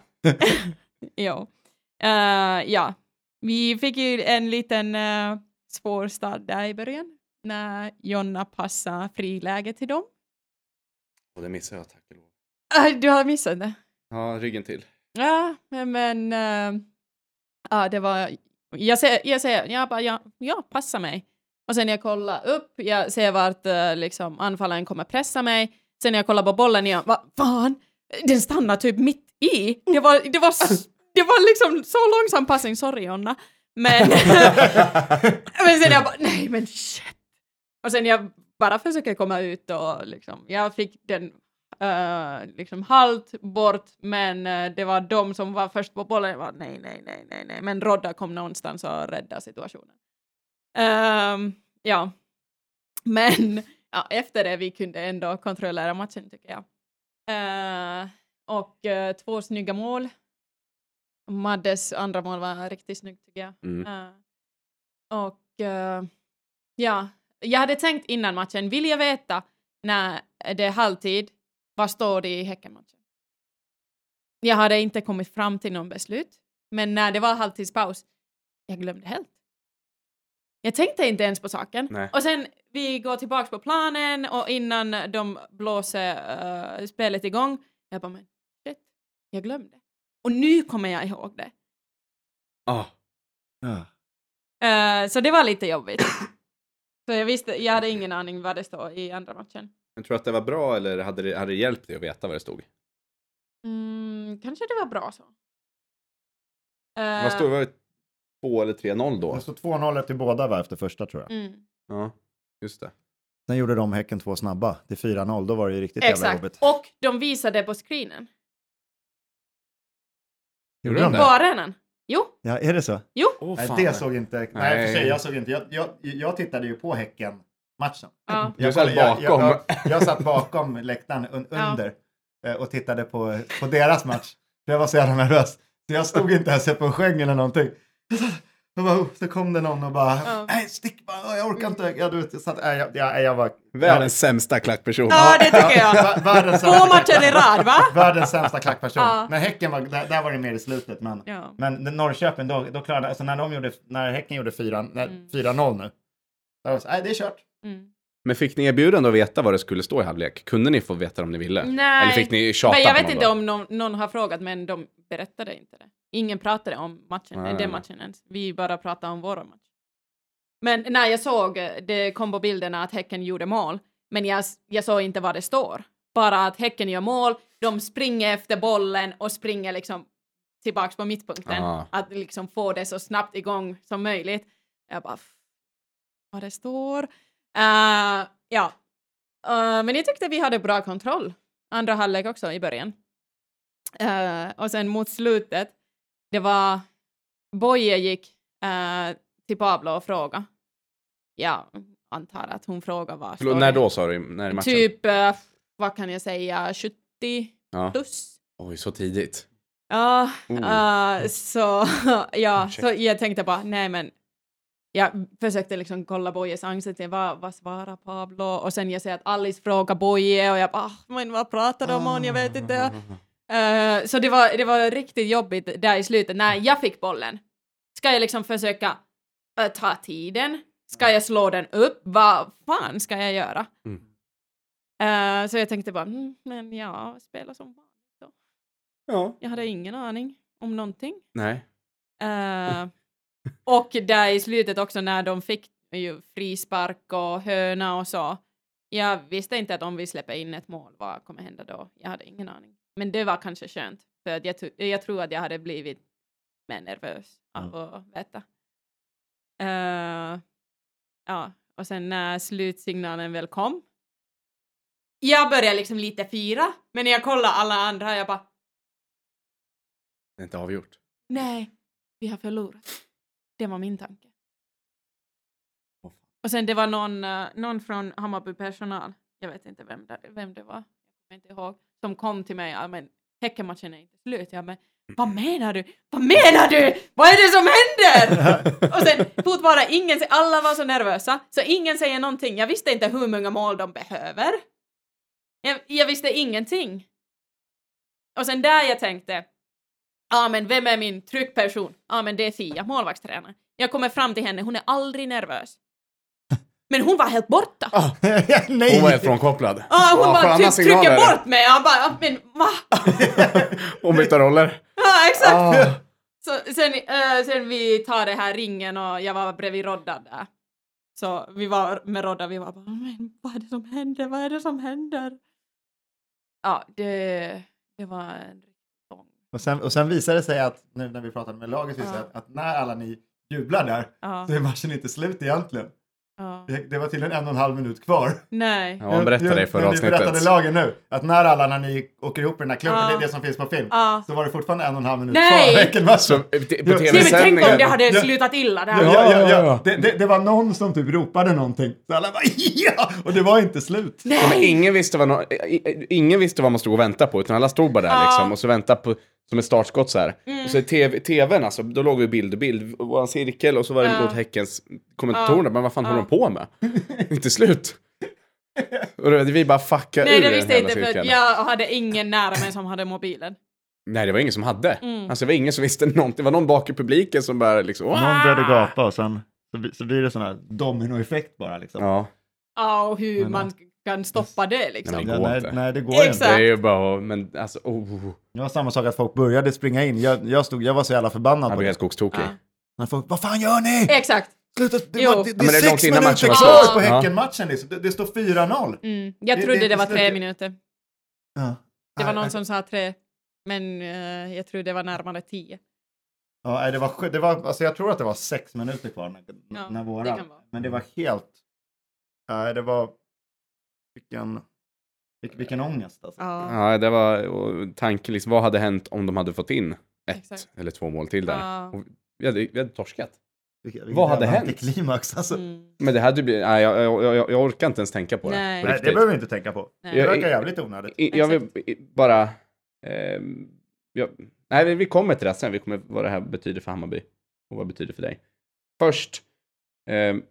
jo. Eh, ja, vi fick ju en liten uh, svår start där i början när Jonna passade friläge till dem. Och det missade jag, tack och lov. Du har missat det? Ja, ryggen till. Ja, men eh, ja, det var... Jag säger, jag säger, jag bara, ja, ja, passa mig. Och sen jag kollar upp, jag ser vart eh, liksom, anfallaren kommer pressa mig. Sen när jag kollar på bollen igen, vad fan, den stannar typ mitt i. Det var, det var, det var liksom så långsam passning, sorry Jonna. Men, men sen jag bara, nej men shit. Och sen jag bara försöker komma ut och liksom, jag fick den eh, liksom halt bort, men eh, det var de som var först på bollen. Jag var, nej, nej, nej, nej, nej. Men Rodda kom någonstans och räddade situationen. Ehm, ja, men ja, efter det vi kunde ändå kontrollera matchen tycker jag. Eh, och två snygga mål. Maddes andra mål var riktigt snyggt tycker jag. Mm. Och ja, jag hade tänkt innan matchen, vill jag veta när det är halvtid, vad står det i Häckenmatchen? Jag hade inte kommit fram till någon beslut, men när det var halvtidspaus, jag glömde helt. Jag tänkte inte ens på saken. Nej. Och sen vi går tillbaks på planen och innan de blåser uh, spelet igång, jag bara men shit, jag glömde. Och nu kommer jag ihåg det. Ah. Ja. Eh, så det var lite jobbigt. Så jag visste, jag hade ingen aning vad det står i andra matchen. Men tror du att det var bra eller hade det, hade det hjälpt dig att veta vad det stod? Mm, kanske det var bra så. Eh, Vad stod det? 2 eller 3-0 då? Det stod 2-0 till båda va, efter första tror jag. Mm. Ja, just det. Sen gjorde de Häcken två snabba till 4-0. Då var det ju riktigt jävla Exakt. jobbigt. Och de visade på screenen. Gjorde de de det? På arenan. Jo, Ja, är det så? jo. Oh, Nej, det såg inte... Nej, Nej. för sig, jag såg inte. Jag, jag, jag tittade ju på Häcken-matchen. Ja. Du satt jag, jag, bakom. jag, jag satt bakom läktaren un, Ja. under eh, och tittade på, på deras match. Jag var så jävla nervös. Så jag stod inte ens upp och sjöng eller någonting. Och bara, oh, så kom det någon och bara, Ja. nej stick bara, jag orkar inte. Jag, du vet, jag, satt, nej, jag, jag, jag var... Världens sämsta klackperson. Ja, det tycker jag. Två matcher i rad, va? Världens sämsta klackperson. Ja. När Häcken var, där, där var det mer i slutet. Men, Ja. men Norrköping, då, då klarade, alltså när, de gjorde, när Häcken gjorde 4 nej, Mm. 4-0 nu. Då var det nej, det är kört. Mm. Men fick ni erbjudande att veta vad det skulle stå i halvlek? Kunde ni få veta om ni ville? Nej. Eller fick ni tjata Men jag vet inte då? om någon, någon har frågat, men de berättade inte det. Ingen pratade om matchen, Nej. den matchen ens. Vi bara pratade om vår match. Men när jag såg, eh, det kom på bilderna att Häcken gjorde mål, men jag, jag såg inte vad det står. Bara att Häcken gör mål, de springer efter bollen och springer liksom tillbaks på mittpunkten. Ah. Att liksom få det så snabbt igång som möjligt. Jag bara, "F- vad det står. Eh, ja, Eh, men jag tyckte vi hade bra kontroll. Andra halvlek också i början. Eh, och sen mot slutet, det var Boje gick eh, till Pablo och frågade. Jag antar att hon frågade vad Förlåt, när då sa du? När matchen? Typ, eh, vad kan jag säga, 70 Ja. plus. Oj, så tidigt. Ja, Oh. så, ja, så jag tänkte bara, nej men jag försökte liksom kolla Bojes ansikte, vad, vad svarar Pablo? Och sen jag ser att Alice frågar Boje och jag bara, "Ah, men vad pratar de om? Jag vet inte. Eh, så det var, det var riktigt jobbigt där i slutet när jag fick bollen. Ska jag liksom försöka eh, ta tiden? Ska jag slå den upp? Vad fan ska jag göra? Mm. Eh, så jag tänkte bara, mm, men ja, spela som vanligt. då." Ja. Jag hade ingen aning om någonting. Nej. Och där i slutet också när de fick ju frispark och höna och så. Jag visste inte att om vi släpper in ett mål, vad kommer hända då? Jag hade ingen aning. Men det var kanske skönt, för att jag, jag tror att jag hade blivit mer nervös av att veta. Eh, ja, och sen när slutsignalen väl kom. Jag började liksom lite fira, men när jag kollade alla andra, jag bara Det är inte avgjort. Nej, vi har förlorat. Det var min tanke. Och sen det var någon, eh, någon från Hammarby personal, jag vet inte vem det, vem det var, jag kommer inte ihåg, som kom till mig, ja men Häckenmatchen är inte slut. Jag men vad menar du? Vad menar du? Vad är det som händer? Och sen fortfarande ingen, alla var så nervösa, så ingen säger någonting. Jag visste inte hur många mål de behöver. Jag, jag visste ingenting. Och sen där jag tänkte, ja men vem är min tryckperson? Ja men det är Fia, målvaktstränaren. Jag kommer fram till henne, hon är aldrig nervös. Men hon var helt borta. Ah, Nej! hon var helt frånkopplad. Ja, hon Ah, bara typ trycker bort mig. Jag bara, men va? Hon bytte roller. Ja, exakt. Ah. Så, sen, eh, sen vi tar det här ringen och jag var bredvid Rodda där. Så vi var med Rodda, vi var bara, men vad är det som händer? Vad är det som händer? Ja, det, det var en sång. Och sen, och sen visade det sig att, nu när vi pratade med laget, Ja. att, att när alla ni jublar där Ja, så är matchen inte slut egentligen. Ja. Det, det var tydligen en och en halv minut kvar. Nej. Ja, hon berättade det i förra Men Vi berättade avsnittet. lagen nu, att när alla, när ni åker ihop i den här klubben, Ja. det är det som finns på film, Ja. så var det fortfarande en och en halv minut Nej! kvar. Så, eh, t- på Ja. Nej, men tänk om tv-sändningen. det hade Ja. slutat illa där. Ja, ja, ja, ja, ja. ja. Det, det, det var någon som typ ropade någonting. Så alla bara ja! Och det var inte slut. Ja, men ingen, visste vad no- i- i- ingen visste vad man stod och väntade på, utan alla stod bara där Ja. liksom, och så väntade på, som ett startskott så här. Mm. Och så i TV, tvn, alltså, då låg vi bild och bild, och var en cirkel och så var det Ja. mot Häckens kommentatorerna, men vad fan Ja. håller de på med? inte slut. Och då, vi bara fuckade Nej, ur det visste jag inte för cirkeln. jag hade ingen nära mig som hade mobilen. Nej, det var ingen som hade. Mm. Alltså det var ingen som visste någonting. Det var någon bak i publiken som bara liksom... Någon började gapa och sen så, blir- så blir det sån här dominoeffekt bara liksom. Ja, Ja, och hur Men, man kan stoppa det liksom. Men Ja, går nej, inte. nej, det går det Exakt. inte. är ju bara... Men alltså, oh. Det var samma sak att folk började springa in. Jag, jag, stod, jag var så jävla förbannad Jag på blev det. helt skogstokig. Ja. Men folk, vad fan gör ni? Exakt. Sluta, det, Jo. var, det, det det är är sex innan minuter matchen var kvar på. Häckenmatchen. Liksom. Det, det står 4-0. Mm. Jag Det- trodde det- det, var det- tre minuter. Ja. Det var någon som sa tre. Men eh, jag tror det var närmare tio. Ja, det var, det var, alltså jag tror att det var sex minuter kvar när, Ja, när det våra. vara. Men det var helt... Nej, det var... Vilken... Vilken, ångest alltså. Ja. Ja, det var tanken liksom, vad hade hänt om de hade fått in ett Exakt. eller två mål till där? Ja. Och vi, hade, vi hade torskat. Vilken, vilken Vad hade hänt? antiklimax alltså. Mm. Men det hade blivit, nej, jag, jag, jag, jag orkar inte ens tänka på det. Nej. på Nej, det behöver vi inte tänka på. Nej. Det Jag- verkar jävligt onödigt. I- Jag vill bara... ehm, jag, nej, vi- vi kommer till det sen. Vi kommer vad det här betyder för Hammarby. Och vad det betyder för dig. Först... ehm,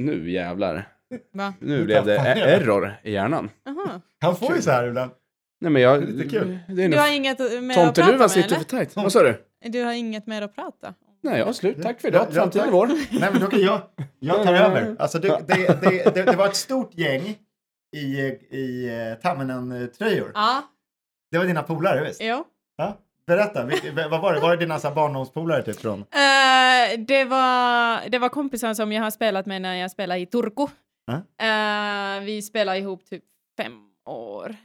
nu jävlar. Va? Nu blev det e- jag. error i hjärnan. Aha. Han får ju så här ibland. Nej men jag... Det är lite kul. Det är Du har inget prata Tomteluvan med sitter eller? för tajt. Vad sa du? Du har inget mer att prata? Nej, ja, slut. Tack för idag. Framtiden är vår. Nej, men då kan jag, jag tar över. Alltså, det, det, det, det, det var ett stort gäng i, i uh, Tamminen-tröjor. Ja, Det var dina polare, visst? jo. Ja. Berätta, vilka, vad var det? Var det dina barndomspolare typ från? Eh, det, var, det var kompisar som jag har spelat med när jag spelade i Turku. Ja. Eh, vi spelade ihop typ fem år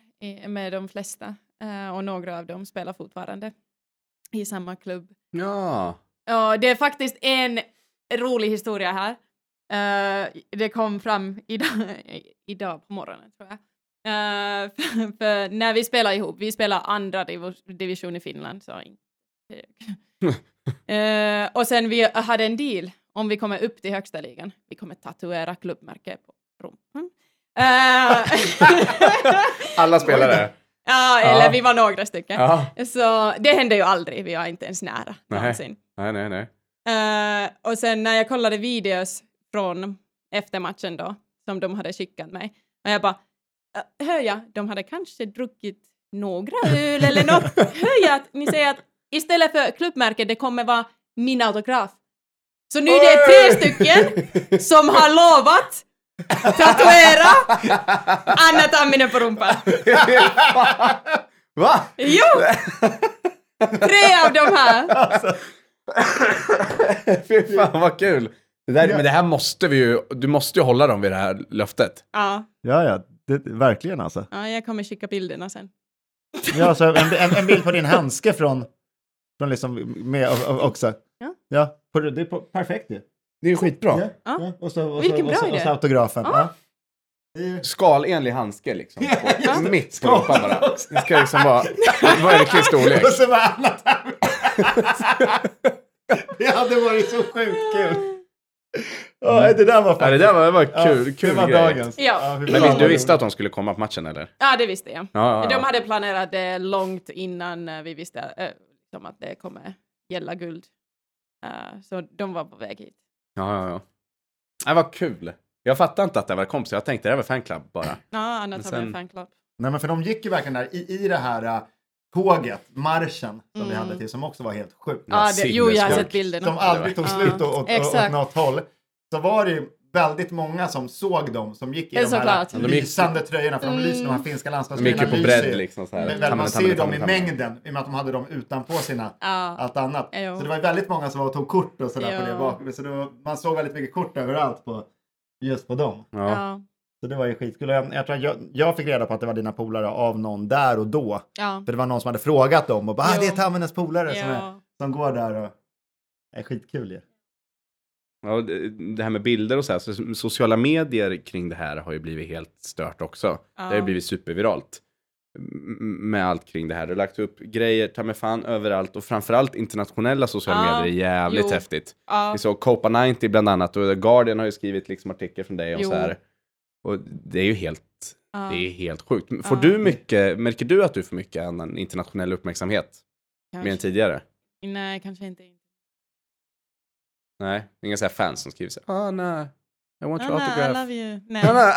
med de flesta. Eh, och några av dem spelar fortfarande i samma klubb. Ja. Ja, det är faktiskt en rolig historia här. Eh, det kom fram idag, idag på morgonen tror jag. Eh, för, för när vi spelar ihop, vi spelar andra div- division i Finland, så inte. Eh, och sen vi hade en deal, om vi kommer upp till högsta ligan, vi kommer tatuera klubbmärke på rumpan. Eh, Alla spelare. Ja, eller Ja. vi var några stycken. Ja. Så det hände ju aldrig, vi var inte ens nära Nej. någonsin. Nej, nej, nej. Eh, och sen när jag kollade videos från efter matchen då, som de hade skickat mig, och jag bara, "Eh, hör jag, de hade kanske druckit några öl eller något. hör jag att ni säger att istället för klubbmärke, det kommer vara min autograf. Så nu är det tre stycken som har lovat tatuera Anna Tamminen på rumpan. Va? Jo! Tre av de här. Fy fan vad kul. Det där, Men det här måste vi ju, du måste ju hålla dem vid det här löftet. Ja, Ja, ja, det, verkligen alltså. ja, jag kommer skicka bilderna sen. Ja, så en, en, en bild på din handske från, från liksom med också. Ja. Ja, på, det är på, perfekt ju. Det är ju skitbra. Ja, Ja. ja. Och så, och Vilken så, bra och så, idé. och så autografen. Ja. Skalenlig handske liksom. Ja, mitt på rumpan bara. Det ska liksom vara, vad är det, storlek? Och så var där. Det hade varit så sjukt kul. Ja, det där var faktiskt... Ja, det där var, det var ja, kul, kul Det var grej. dagens. Ja. Men du visste att de skulle komma på matchen eller? Ja, det visste jag. Ja, ja, De hade planerat det långt innan eh, vi visste som att det kommer gälla guld. Eh, så de var på väg hit. Ja, ja, ja. Det var kul. Jag fattade inte att det var kompisar. Jag tänkte det var fanclub bara. Ja, Anna Men Tamminen sen- fanclub. Nej, men för de gick ju verkligen där i, i det här uh, tåget, marschen som vi Mm. hade till, som också var helt sjukt. Ja, det, jo, jag har sett bilderna. Som aldrig tog Ja, slut åt, åt, åt exakt. något håll. Så var det ju väldigt många som såg dem som gick i de här gick- lysande tröjorna. För de Mm. lyser, de här finska landslagströjorna lyser bredd ju. liksom så här. Men, man ser ju dem i mängden i och med att de hade dem utanpå sina Ja. allt annat. Jo. Så det var väldigt många som var och tog kort och sådär på det bak. Så det var, man såg väldigt mycket kort överallt på just på dem. Ja. Ja. Så det var ju skitkul. Jag, jag, tror att jag, jag fick reda på att det var dina polare av någon där och då. Ja. För det var någon som hade frågat dem och bara ah, det är Tammenes polare som, är, som går där och är skitkul ju. Ja, det här med bilder och så här, så sociala medier kring det här har ju blivit helt stört också. Det har ju Ja. blivit superviralt. Med allt kring det här. Det har lagt upp grejer, ta mig fan överallt och framförallt internationella sociala Ja, medier är jävligt jo. häftigt. Ja. Vi såg Copa 90 bland annat och The Guardian har ju skrivit liksom artikel från dig och Jo. så här. Och det är ju helt, Ja. det är helt sjukt. Får Ja. du mycket, märker du att du får mycket annan internationell uppmärksamhet mer än Kanske. tidigare? Nej, kanske inte. Nej, inga så här fans som skriver så här, ah nej, I want your Anna, I autograph. love you. Nej. Anna.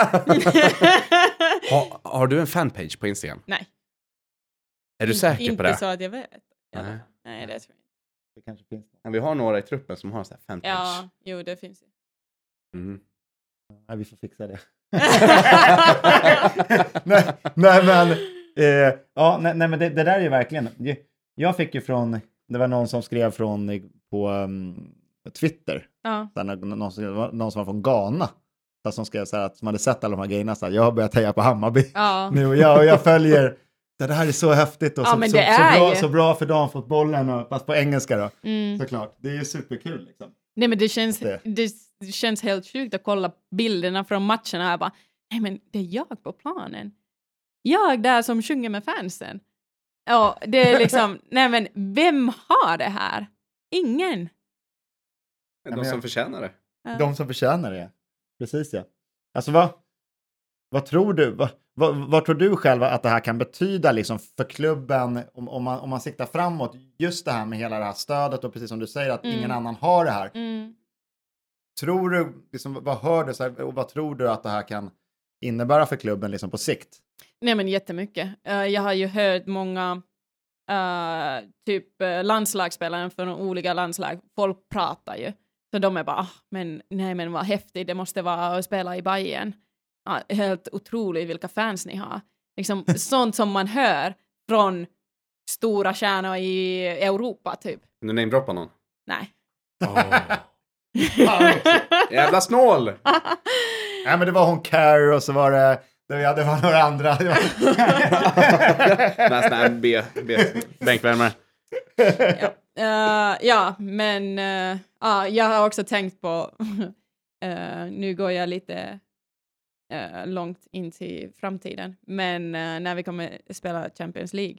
har, har du en fanpage på Instagram? Nej. Är du säker inte på det? så att jag vet. Ja. Nej. Nej, det tror jag inte. Det kanske finns. Men vi har några i truppen som har en sån här fanpage. Ja, jo, det finns ju. Mm. Nej, vi får fixa det. nej, nej, men, eh, ja, nej, nej, men det, det där är ju verkligen. Jag fick ju från, det var någon som skrev från på um, Twitter, ja. här, någon, som, någon som var från Ghana, som skrev så här att som hade sett alla de här grejerna, så här, jag har börjat heja på Hammarby ja. nu och jag, och jag följer, det här är så häftigt och Ja, så, så, så, bra, så bra för damfotbollen, och, fast på engelska då, Mm. såklart. Det är ju superkul liksom. Nej, men det känns, Det. det. känns helt sjukt att kolla bilderna från matcherna. Jag bara, nej men det är jag på planen. Jag där som sjunger med fansen. Ja, det är liksom, nej men vem har det här? Ingen. De som förtjänar det. Ja. De som förtjänar det. Precis ja. Alltså vad, vad tror du, vad, vad, vad tror du själv att det här kan betyda liksom för klubben om, om, man, om man siktar framåt? Just det här med hela det här stödet och precis som du säger att Mm. ingen annan har det här. Mm. Tror du, liksom, vad hör du så här, och vad tror du att det här kan innebära för klubben liksom på sikt? Nej men jättemycket. Eh, jag har ju hört många eh, typ uh, landslagsspelaren från olika landslag, folk pratar ju. Så de är bara, ah, men nej men vad häftigt, det måste vara att spela i Bayern. Ah, helt otroligt vilka fans ni har. Liksom sånt som man hör från stora stjärnor i Europa typ. Kan du namedroppa någon? Nej. Jävla snål! Nej, men det var hon Care och så var det, det, ja, det var några andra. Här B, B, bänkvärmare. Eh, ja, men eh, ja, jag har också tänkt på, eh, nu går jag lite långt in till framtiden, men när vi kommer spela Champions League.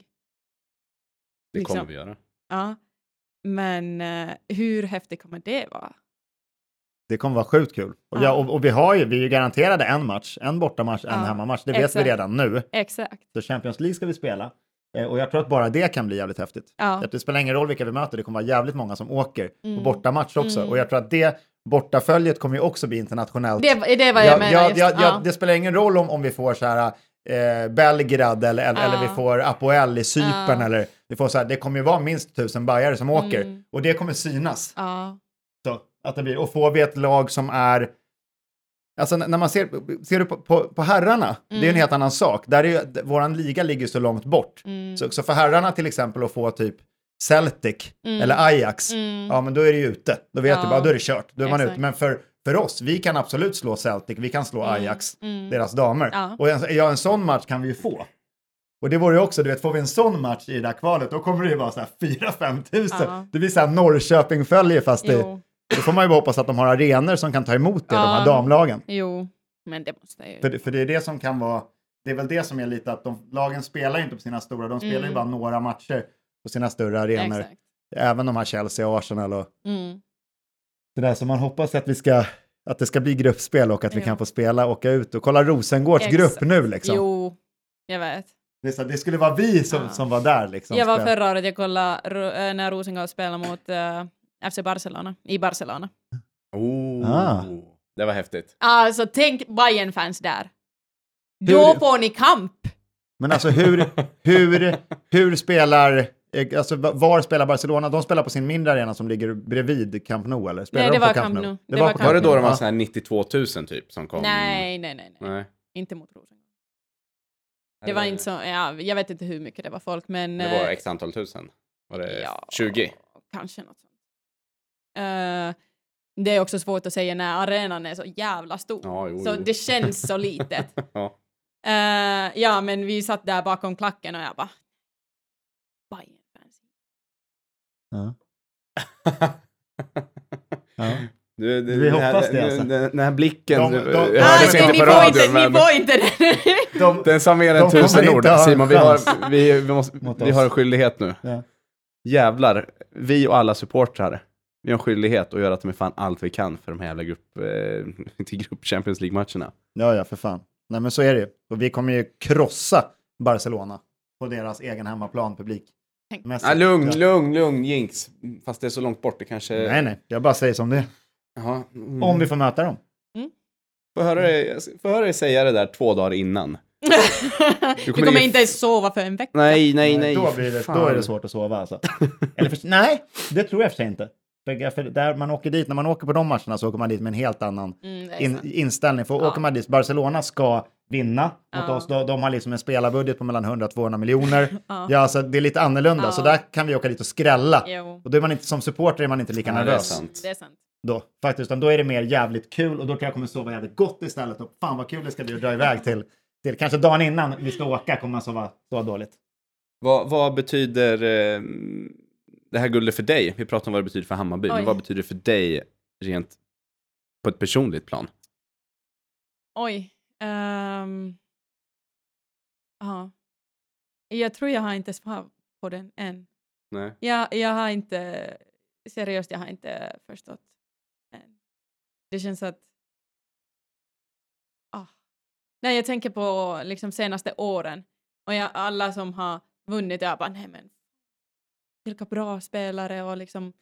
Det Liksom. kommer vi göra. Ja, men hur häftigt kommer det vara? Det kommer vara sjukt kul. Och, Ja. ja, och, och vi har ju, vi är ju garanterade en match, en bortamatch, en Ja, hemmamatch. Det vet exakt. vi redan nu. Exakt. Så Champions League ska vi spela. Eh, Och jag tror att bara det kan bli jävligt häftigt. Ja. Det spelar ingen roll vilka vi möter, det kommer vara jävligt många som åker Mm. på bortamatch också. Mm. Och jag tror att det bortaföljet kommer ju också bli internationellt. Det, det är vad jag Ja, menar. ja, just, ja, det spelar ingen roll om, om vi får så här eh, Belgrad eller, eller, Ja. eller vi får Apoel i Cypern eller vi får så här, det kommer ju vara minst tusen bajare som åker Mm. och det kommer synas. Så, att det blir, och får vi ett lag som är Alltså när man ser, ser du på, på, på herrarna, det är ju en Mm. helt annan sak. Där är ju, våran liga ligger så långt bort. Mm. Så, så för herrarna till exempel att få typ Celtic Mm. eller Ajax, Mm. ja men då är det ju ute. Då vet Ja. du bara, då är det kört. Då är man Exakt. ute. Men för, för oss, vi kan absolut slå Celtic, vi kan slå Mm. Ajax, Mm. deras damer. Ja. Och en, ja, en sån match kan vi ju få. Och det vore ju också, du vet, får vi en sån match i det där kvalet, då kommer det ju vara så här 4-5 tusen. Ja. Det blir så här Norrköping följer fast det, Jo. Då får man ju bara hoppas att de har arenor som kan ta emot det, de här Ja. damlagen. jo, men det måste ju. För, det- för det är det som kan vara, det är väl det som är lite att de, lagen spelar ju inte på sina stora, de spelar ju Mm. bara några matcher på sina större arenor. Exakt. Även de här Chelsea och Arsenal och Mm. det där. Så man hoppas att vi ska, att det ska bli gruppspel och att vi Ja. kan få spela, åka ut och kolla Rosengårds Exakt. grupp nu liksom. Jo, jag vet. Det, det skulle vara vi som, Ja. som var där liksom. jag var förra året, jag kollade äh, när Rosengård spelade mot äh, FC Barcelona, i Barcelona. Oh. Ah. Det var häftigt. Alltså tänk bayern fans där. Hur- Då får ni kamp! Men alltså hur, hur, hur spelar, eh, alltså va- var spelar Barcelona? De spelar på sin mindre arena som ligger bredvid Camp Nou eller? Spelar Nej, de det på var Camp Camp Nou? Nou. Det var Camp Var det då de var ja. så här 92 000 typ som kom? Nej, nej, nej, nej. Nej. Inte mot Rosengård. Det var inte så, ja, jag vet inte hur mycket det var folk, men... Det var eh, x antal tusen. Var det ja, 20? Kanske något Eh, det är också svårt att säga när arenan är så jävla stor. Ja, jo, så jo. det känns så litet. Ja. Eh, ja, men vi satt där bakom klacken och jag bara... Bayern fans. Ja. Ja. Du, du, Vi den här- hoppas det, alltså. Den, den här blicken De- de- hördes ni, inte ni, på får radion, inte, ni men får inte den. De, den sa mer än tusen ord. Simon, vi har, vi, vi, måste, vi har en skyldighet nu. Ja. Jävlar, vi och alla supportrar. Vi har en skyldighet att göra med fan allt vi kan för de här jävla grupp, eh, till grupp Champions League-matcherna. ja, ja, för fan. Nej, men så är det ju. Och vi kommer ju krossa Barcelona på deras egen hemmaplan, publik. Ah, lugn, Ja. lugn, lugn, jinx. Fast det är så långt bort, det kanske... Nej, nej, jag bara säger som det. Jaha. Mm. Om vi får möta dem. Får höra dig, jag får höra dig säga det där två dagar innan. Vi kommer kommer inte ens sova för en vecka. Nej, nej, nej. Då, blir det, då är det svårt att sova alltså. Eller för, nej, det tror jag för sig inte. För, där man åker dit, när man åker på de matcherna så åker man dit med en helt annan Mm, in, inställning. För Ja. åker man dit, Barcelona ska vinna mot Ja. oss. De, de har liksom en spelarbudget på mellan 100-200 miljoner. Ja. Ja, det är lite annorlunda. Ja. Så där kan vi åka dit och skrälla. Jo, Och då är man inte, som supporter är man inte lika Ja, det är nervös. sant. det är sant. Då, faktiskt, utan då är det mer jävligt kul och då tror jag kommer sova jävligt gott istället. Och fan vad kul det ska bli att dra iväg till, till kanske dagen innan vi ska åka kommer man sova så dåligt. Vad, vad betyder eh, det här guldet för dig? Vi pratar om vad det betyder för Hammarby, Oj. men vad betyder det för dig rent på ett personligt plan? Oj. ja. Jag tror jag har inte svar på den än. Nej. Jag, jag har inte, seriöst, jag har inte förstått än. Det känns att... Ah. Nej, jag tänker på liksom senaste åren och jag, alla som har vunnit, jag bara nej men vilka bra spelare och liksom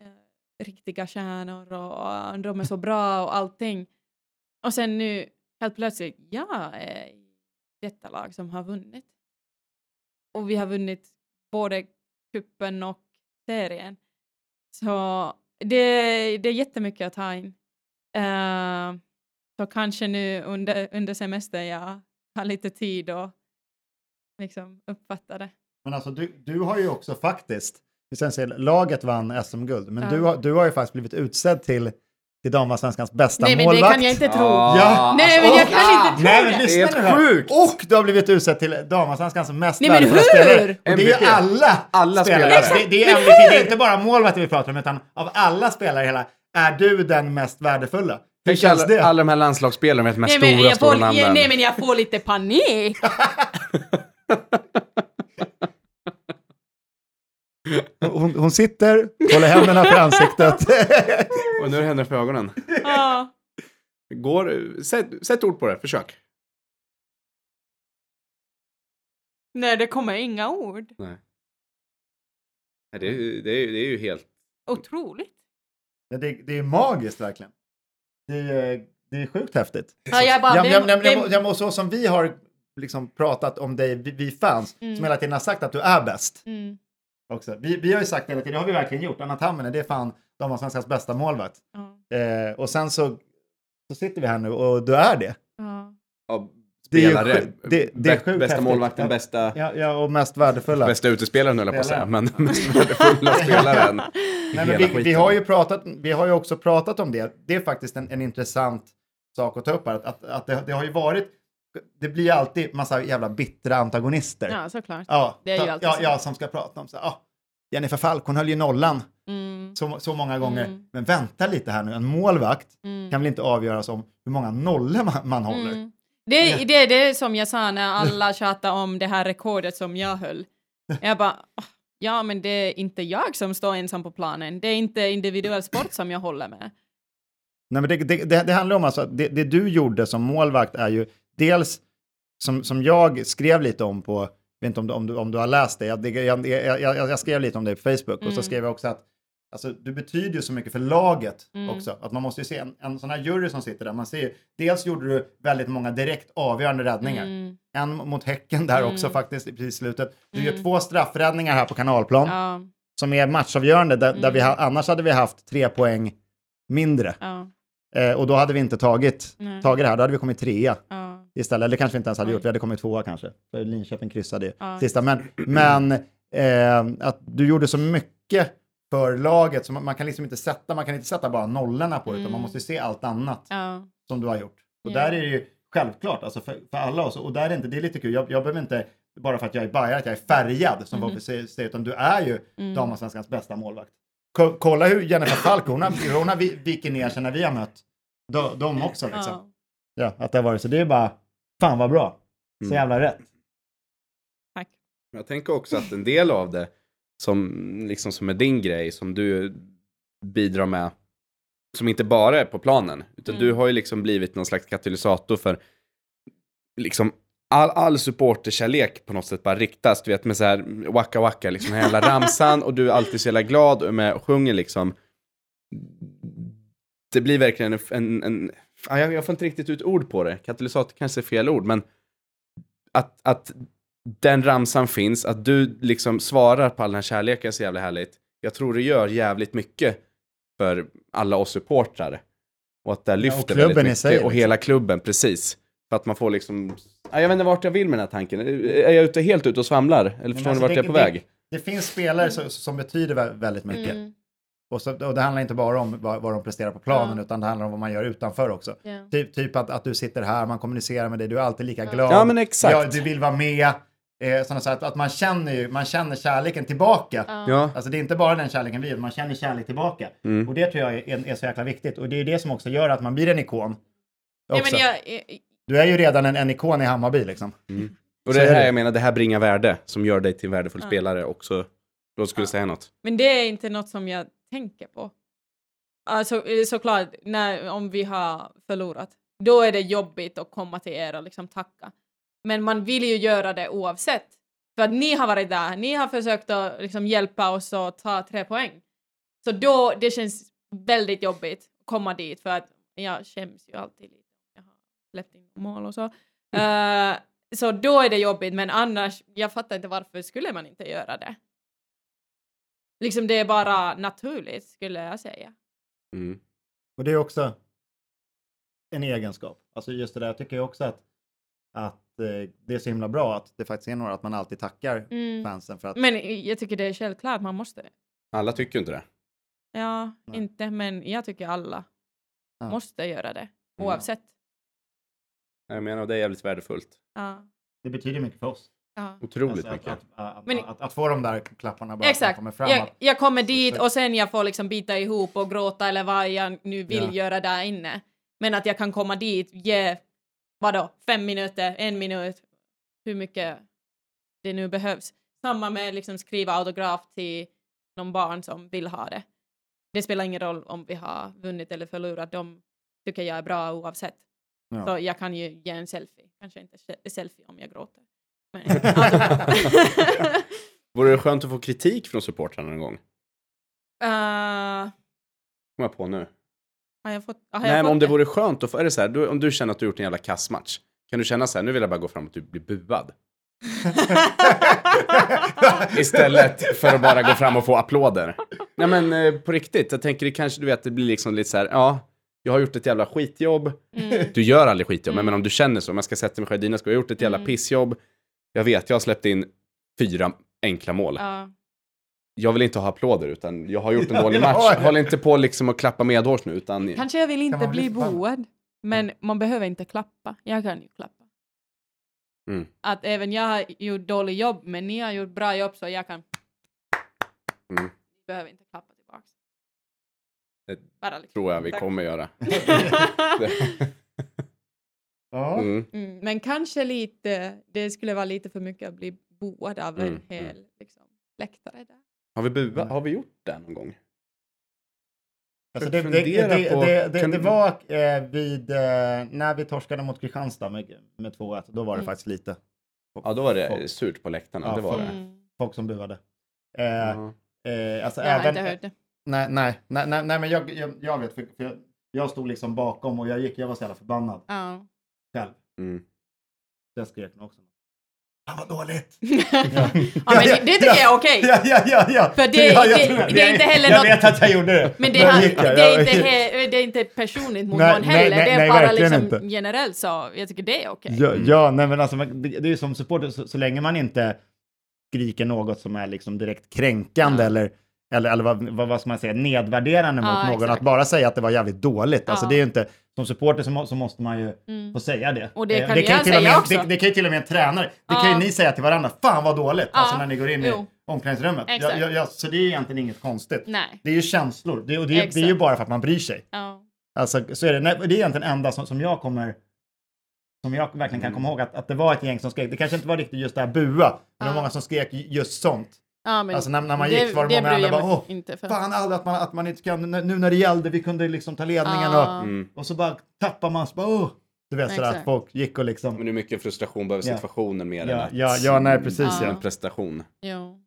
eh, riktiga stjärnor och och de är så bra och allting. Och sen nu helt plötsligt, jag är eh, i detta lag som har vunnit. Och vi har vunnit både kuppen och serien. Så det, det är jättemycket att ta in. Uh, så kanske nu under, under semestern jag har lite tid och liksom uppfatta det. Men alltså du, du har ju också faktiskt, laget vann SM-guld, men Ja. du, har, du har ju faktiskt blivit utsedd till, till damallsvenskans bästa Nej men målvakt. det kan jag inte tro. Ja. Nej men jag Och- kan inte tro Nej men det. lyssna Helt nu här. sjukt. Och du har blivit utsedd till damallsvenskans mest Nej, men hur? spelare. Och det är ju alla, Alla spelare. spelare. Det, det, är MVP, det är inte bara målvakter vi pratar om, utan av alla spelare i hela, är du den mest värdefulla? Hur känns alla, det? alla de här landslagsspelarna med de här Nej stora, stora namnen. nej men jag får lite panik. Hon, hon sitter, håller händerna för ansiktet. Och nu är det händerna för ögonen. Ja. Går, sätt, sätt ord på det, försök. Nej det kommer inga ord. Nej. Nej, Det, är- det, är, det är ju helt... Otroligt. Ja, det, det är magiskt verkligen. Det är, det är sjukt häftigt. Ja, jag bara, Ja, vem- ja, vem- ja, och så som vi har liksom pratat om dig, vi, vi fans, Mm. som hela tiden har sagt att du är bäst. Mm. Också. Vi, vi har ju sagt hela tiden, det har vi verkligen gjort, Anna Tamminen, det är fan damallsvenskans bästa målvakt. Ja. Eh, och sen så, så sitter vi här nu och du är det. Ja. Ja, Det är spelare. det- det är sjukt bästa målvakten, Ja. bästa, Ja, ja och mest värdefulla. bästa utespelaren höll jag på att säga. Spelaren. Men mest värdefulla spelaren. Nej, men vi, vi, har ju pratat, vi har ju också pratat om det. Det är faktiskt en, en intressant sak att ta upp här. Att, att, att det, det har ju varit, det blir alltid massa jävla bittra antagonister. ja, såklart. Ja, Det är ju alltid ja, så. ja, som ska prata om så här, ah, Jennifer Falk, hon höll ju nollan Mm. så, så många gånger. Mm. Men vänta lite här nu, en målvakt Mm. kan väl inte avgöras om hur många nollor man, man håller? Mm. Det, det är det som jag sa när alla tjatade om det här rekordet som jag höll. Jag bara, "Ah, ja men det är inte jag som står ensam på planen. Det är inte individuell sport som jag håller med. Nej, men det, det, det, det handlar om alltså att det, det du gjorde som målvakt är ju dels som, som jag skrev lite om på, jag vet inte om du, om du, om du har läst det, jag, jag, jag, jag, skrev lite om det på Facebook och så Mm. skrev jag också att alltså, du betyder ju så mycket för laget Mm. också. Att man måste ju se en, en sån här jury som sitter där, man ser ju, dels gjorde du väldigt många direkt avgörande räddningar. Mm. En mot Häcken där Mm. också faktiskt i slutet. Du gör Mm. två straffräddningar här på kanalplan Ja, som är matchavgörande, där, där vi Mm. ha, annars hade vi haft tre poäng mindre. ja, Eh, och då hade vi inte tagit, Nej. tagit det här, då hade vi kommit trea ja. Istället. Eller kanske vi inte ens hade gjort, vi hade kommit tvåa kanske. För Linköping kryssade ju Ja. sista. Men, men eh, att du gjorde så mycket för laget så man, man kan liksom inte sätta, man kan inte sätta bara nollorna på det, utan Mm. man måste ju se allt annat ja. som du har gjort. Och Ja. där är det ju självklart, alltså för, för alla oss, och där är inte, det är lite kul, jag, jag behöver inte, bara för att jag är bajare, att jag är färgad som Mhm. folk säger, säger, utan du är ju Mm. damallsvenskans bästa målvakt. Ko- kolla hur Jennifer Falk, hon har, hon har vi- vikit ner sig när vi har mött de, de också liksom. ja. Ja, att det har varit så. Det är bara, fan vad bra. Så Mm. jävla rätt. Tack. Jag tänker också att en del av det som, liksom, som är din grej, som du bidrar med, som inte bara är på planen, utan Mm. du har ju liksom blivit någon slags katalysator för liksom all, all supporterkärlek på något sätt bara riktas, du vet med så här waka waka, liksom hela ramsan och du är alltid så jävla glad och med och sjunger liksom. Det blir verkligen en, en, en jag, jag får inte riktigt ut ord på det, katalysator kanske är fel ord, men att, att den ramsan finns, att du liksom svarar på all den här kärleken är så jävla härligt. Jag tror det gör jävligt mycket för alla oss supportrar. Och att det lyfter klubben väldigt mycket. sig, Och liksom. hela klubben, precis. För att man får liksom... Ja, jag vet inte vart jag vill med den här tanken. Är jag ute, helt ute och svamlar? Eller förstår alltså, ni vart det- jag är på det- väg? Det finns spelare så, som betyder vä- väldigt mycket. Mm. Och, så, och det handlar inte bara om vad, vad de presterar på planen, Ja. utan det handlar om vad man gör utanför också. Ja. Typ, typ att, att du sitter här, man kommunicerar med dig, du är alltid lika glad. Ja, men exakt. Ja, du vill vara med. Eh, sådana så att, att man känner ju, man känner kärleken tillbaka. Ja. Ja. Alltså det är inte bara den kärleken vi man känner kärlek tillbaka. Mm. Och det tror jag är, är så jäkla viktigt. Och det är det som också gör att man blir en ikon. Nej, Också. men jag, jag, Du är ju redan en, en ikon i Hammarby liksom. Och Så det är är här det. jag menar, det här bringar värde som gör dig till en värdefull Ja. spelare också. Då skulle du säga något. Men det är inte något som jag tänker på. Alltså såklart, när, om vi har förlorat, då är det jobbigt att komma till er och liksom tacka. Men man vill ju göra det oavsett. För att ni har varit där, ni har försökt att liksom hjälpa oss att ta tre poäng. Så då, det känns väldigt jobbigt att komma dit för att jag skäms ju alltid lite. Jag har släppt in mål och så. Eh, Så då är det jobbigt, men annars, jag fattar inte varför skulle man inte göra det. Liksom det är bara naturligt, skulle jag säga. Mm. Och det är också en egenskap. Alltså just det där, jag tycker också att, att eh, det är så himla bra att det faktiskt är några, att man alltid tackar Mm. fansen för att... Men jag tycker det är självklart, man måste. Alla tycker inte det. Ja, Nej. inte, men jag tycker alla Ja. måste göra det, Mm. oavsett. Jag menar, det är jävligt värdefullt. Ja. Det betyder mycket för oss. Ja. Otroligt Alltså, mycket. Att, att, att, Men- att, att få de där klapparna bara Exakt. kommer fram. Jag, jag kommer dit och sen jag får liksom bita ihop och gråta eller vad jag nu vill Ja. göra där inne. Men att jag kan komma dit, ge, vadå, fem minuter, en minut, hur mycket det nu behövs. Samma med liksom skriva autograf till någon barn som vill ha det. Det spelar ingen roll om vi har vunnit eller förlorat, de tycker jag är bra oavsett. Ja. Så jag kan ju ge en selfie, kanske inte se- selfie om jag gråter. Vore det skönt att få kritik från supportrarna någon gång? uh, Kommer jag på nu. har jag fått, har Nej, jag men fått om det vore skönt, då får- är det så här, du, om du känner att du gjort en jävla kassmatch, kan du känna så här, nu vill jag bara gå fram och typ bli buad? Istället för att bara gå fram och få applåder. Nej men eh, på riktigt, jag tänker det kanske, du vet, det blir liksom lite så här, ja, jag har gjort ett jävla skitjobb. Mm. Du gör aldrig skitjobb, Mm. men om du känner så, om jag ska sätta mig själv i dina skor, jag har gjort ett jävla Mm. pissjobb. Jag vet, jag har släppt in fyra enkla mål. Ja. Jag vill inte ha applåder, utan jag har gjort en dålig match. Håll inte på liksom och klappa medhårs nu, utan... Kanske jag vill inte bli boad, men man behöver inte klappa. Jag kan ju klappa. Mm. Att även jag har gjort dåligt jobb, men ni har gjort bra jobb så jag kan... Mm. Behöver inte klappa tillbaks. Det Bara liksom. tror jag vi kommer göra. ja. Mm. mm, men kanske lite, det skulle vara lite för mycket att bli boad av en Mm, hel liksom, läktare där. Har vi, bua, har vi gjort det någon gång? Alltså det, det, det, Fundera det, på- det, det, kan det var eh, vid, eh, när vi torskade mot Kristianstad med, med 2-1, då var det Mm. faktiskt lite Ja, då var det folk, surt på läktarna. Ja, det var folk. det. Mm. folk som buade. Eh, Ja. eh, alltså Jag har även, inte hört det. Nej, nej, nej, nej, nej men jag, jag, jag vet, för, för jag, jag stod liksom bakom och jag gick, jag var så jävla förbannad Ja. Själv. Mm. Jag skrek nog också. Han var dåligt! ja, men det, det tycker jag är okej. Ja, ja, ja, ja. För det- ja, jag det- tror det är inte heller jag något- vet att jag gjorde det. Men det, jag. det, är Jag- inte he, det är inte personligt mot Nej, någon nej, heller, nej, det är nej, bara liksom inte. generellt så, jag tycker det är okej. Ja, ja, nej men alltså det, det är ju som supporter, så, så länge man inte skriker något som är liksom direkt kränkande Ja. eller, eller, eller vad, vad, vad ska man säga, nedvärderande Ja, mot någon. exakt. Att bara säga att det var jävligt dåligt. Alltså Ja. det är ju inte, som supporter så, må, så måste man ju Mm. få säga det. Och det Eh, kan ju jag till och säga med, också. Det, det kan ju till och med en tränare, det kan ju Ja. ni säga till varandra, fan vad dåligt, alltså Ja, när ni går in jo. i omklädningsrummet. Ja, Exakt. ja, ja, så det är egentligen inget konstigt. Nej. Det är ju känslor, det, och det, det är ju bara för att man bryr sig. Ja. Alltså, så är det. Nej, det är egentligen det enda som, som jag kommer som jag verkligen kan Mm. komma ihåg att, att det var ett gäng som skrek. Det kanske inte var riktigt just det här bua, men det var Ja. många som skrek just sånt. Ja, men Alltså, när- när man gick var det många bryr andra bara, "Åh, inte för. Fan aldrig att man, att man inte kan, nu när det gällde, vi kunde liksom ta ledningen Ja. Mm. och, och så bara tappar man, så bara, åh. Du vet sådär att folk gick och liksom, Men hur mycket frustration behöver Ja. situationen mer än ja, att... ja, ja, nej precis Ja. ja. En prestation. Jo.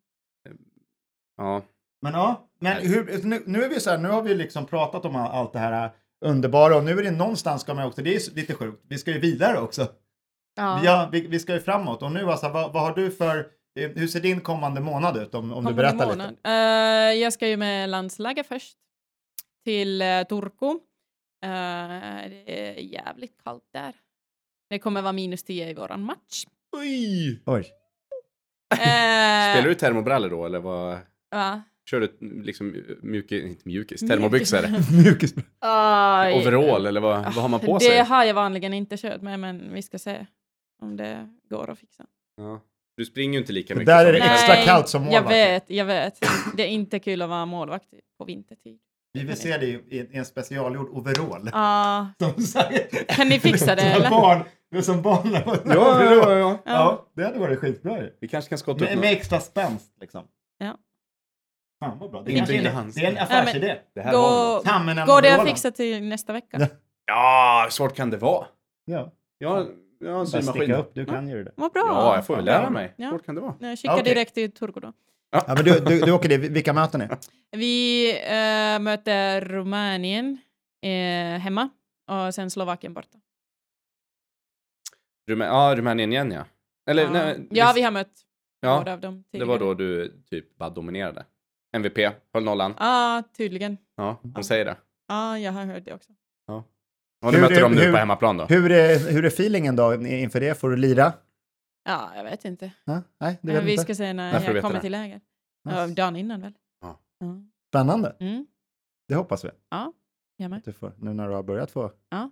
Ja. Men ja, men hur, nu, nu är vi så här, nu har vi liksom pratat om all- allt det här underbara och nu är det någonstans ska man också, det är lite sjukt, vi ska ju vidare också. Ja. Ja, vi, vi ska ju framåt och nu alltså, vad, vad har du för, hur ser din kommande månad ut om, om du Kommande berättar månad. lite? Eh, jag ska ju med landslaget först till uh, Turku. Eh, det är jävligt kallt där. Det kommer vara minus 10 i våran match. Oj! Oj. Eh, Spelar du termobrallor då, eller vad? Va? Kör du liksom mjukis, inte mjukis, termobyxor? Mjukis. Aj. Overall, eller vad, vad har man på det sig? har jag vanligen inte kört med, men vi ska se om det går att fixa. Ja. Du springer ju inte lika mycket där är det extra kallt som Jag målvakt. vet, jag vet. Det är inte kul att vara målvakt på vintertid. Vi vill se dig i, en specialgjord overall. Sagt- Kan ni fixa det, eller? Barn, som barn. Ja, ja, ja, ja. ja, det hade varit skitbra ju. Vi kanske kan skotta upp Med, något. med extra spänst liksom. Ja. Fan vad bra. Det, Inte kanske in i är, hands. det är en affärsidé. Det här var något. gå, Ta med en går det att fixa till nästa vecka? Ja. Svårt kan det vara? Ja, Jag jag har en symaskin. upp. Du kan ju det. Vad bra. Ja, jag får väl lära mig. Ja. Hur svårt kan det vara? Jag skickar Okej. direkt till Turku då. Ja, men du, du, du åker dit. Vilka möter ni? Vi eh, möter Rumänien eh, hemma och sen Slovakien borta. Rumä- ja, Rumänien igen ja. Eller, ja. nej, ja, visst- vi har mött ja, båda av dem det tidigare. var då du typ bara dominerade. MVP, höll nollan. Ja, tydligen. Ja, de säger det. Ja, jag har hört det också. Och du Hur mötte är- dem nu hur- på hemmaplan då? Hur är, hur är feelingen då inför det? Får du lira? Ja, jag vet inte. Ja, nej, du vet vi inte. ska se när När jag kommer det? till läger. Ja, dagen innan väl? Ja. Ja. Spännande. Mm. Det hoppas vi. Jag med. Får, nu när du har börjat få Ja.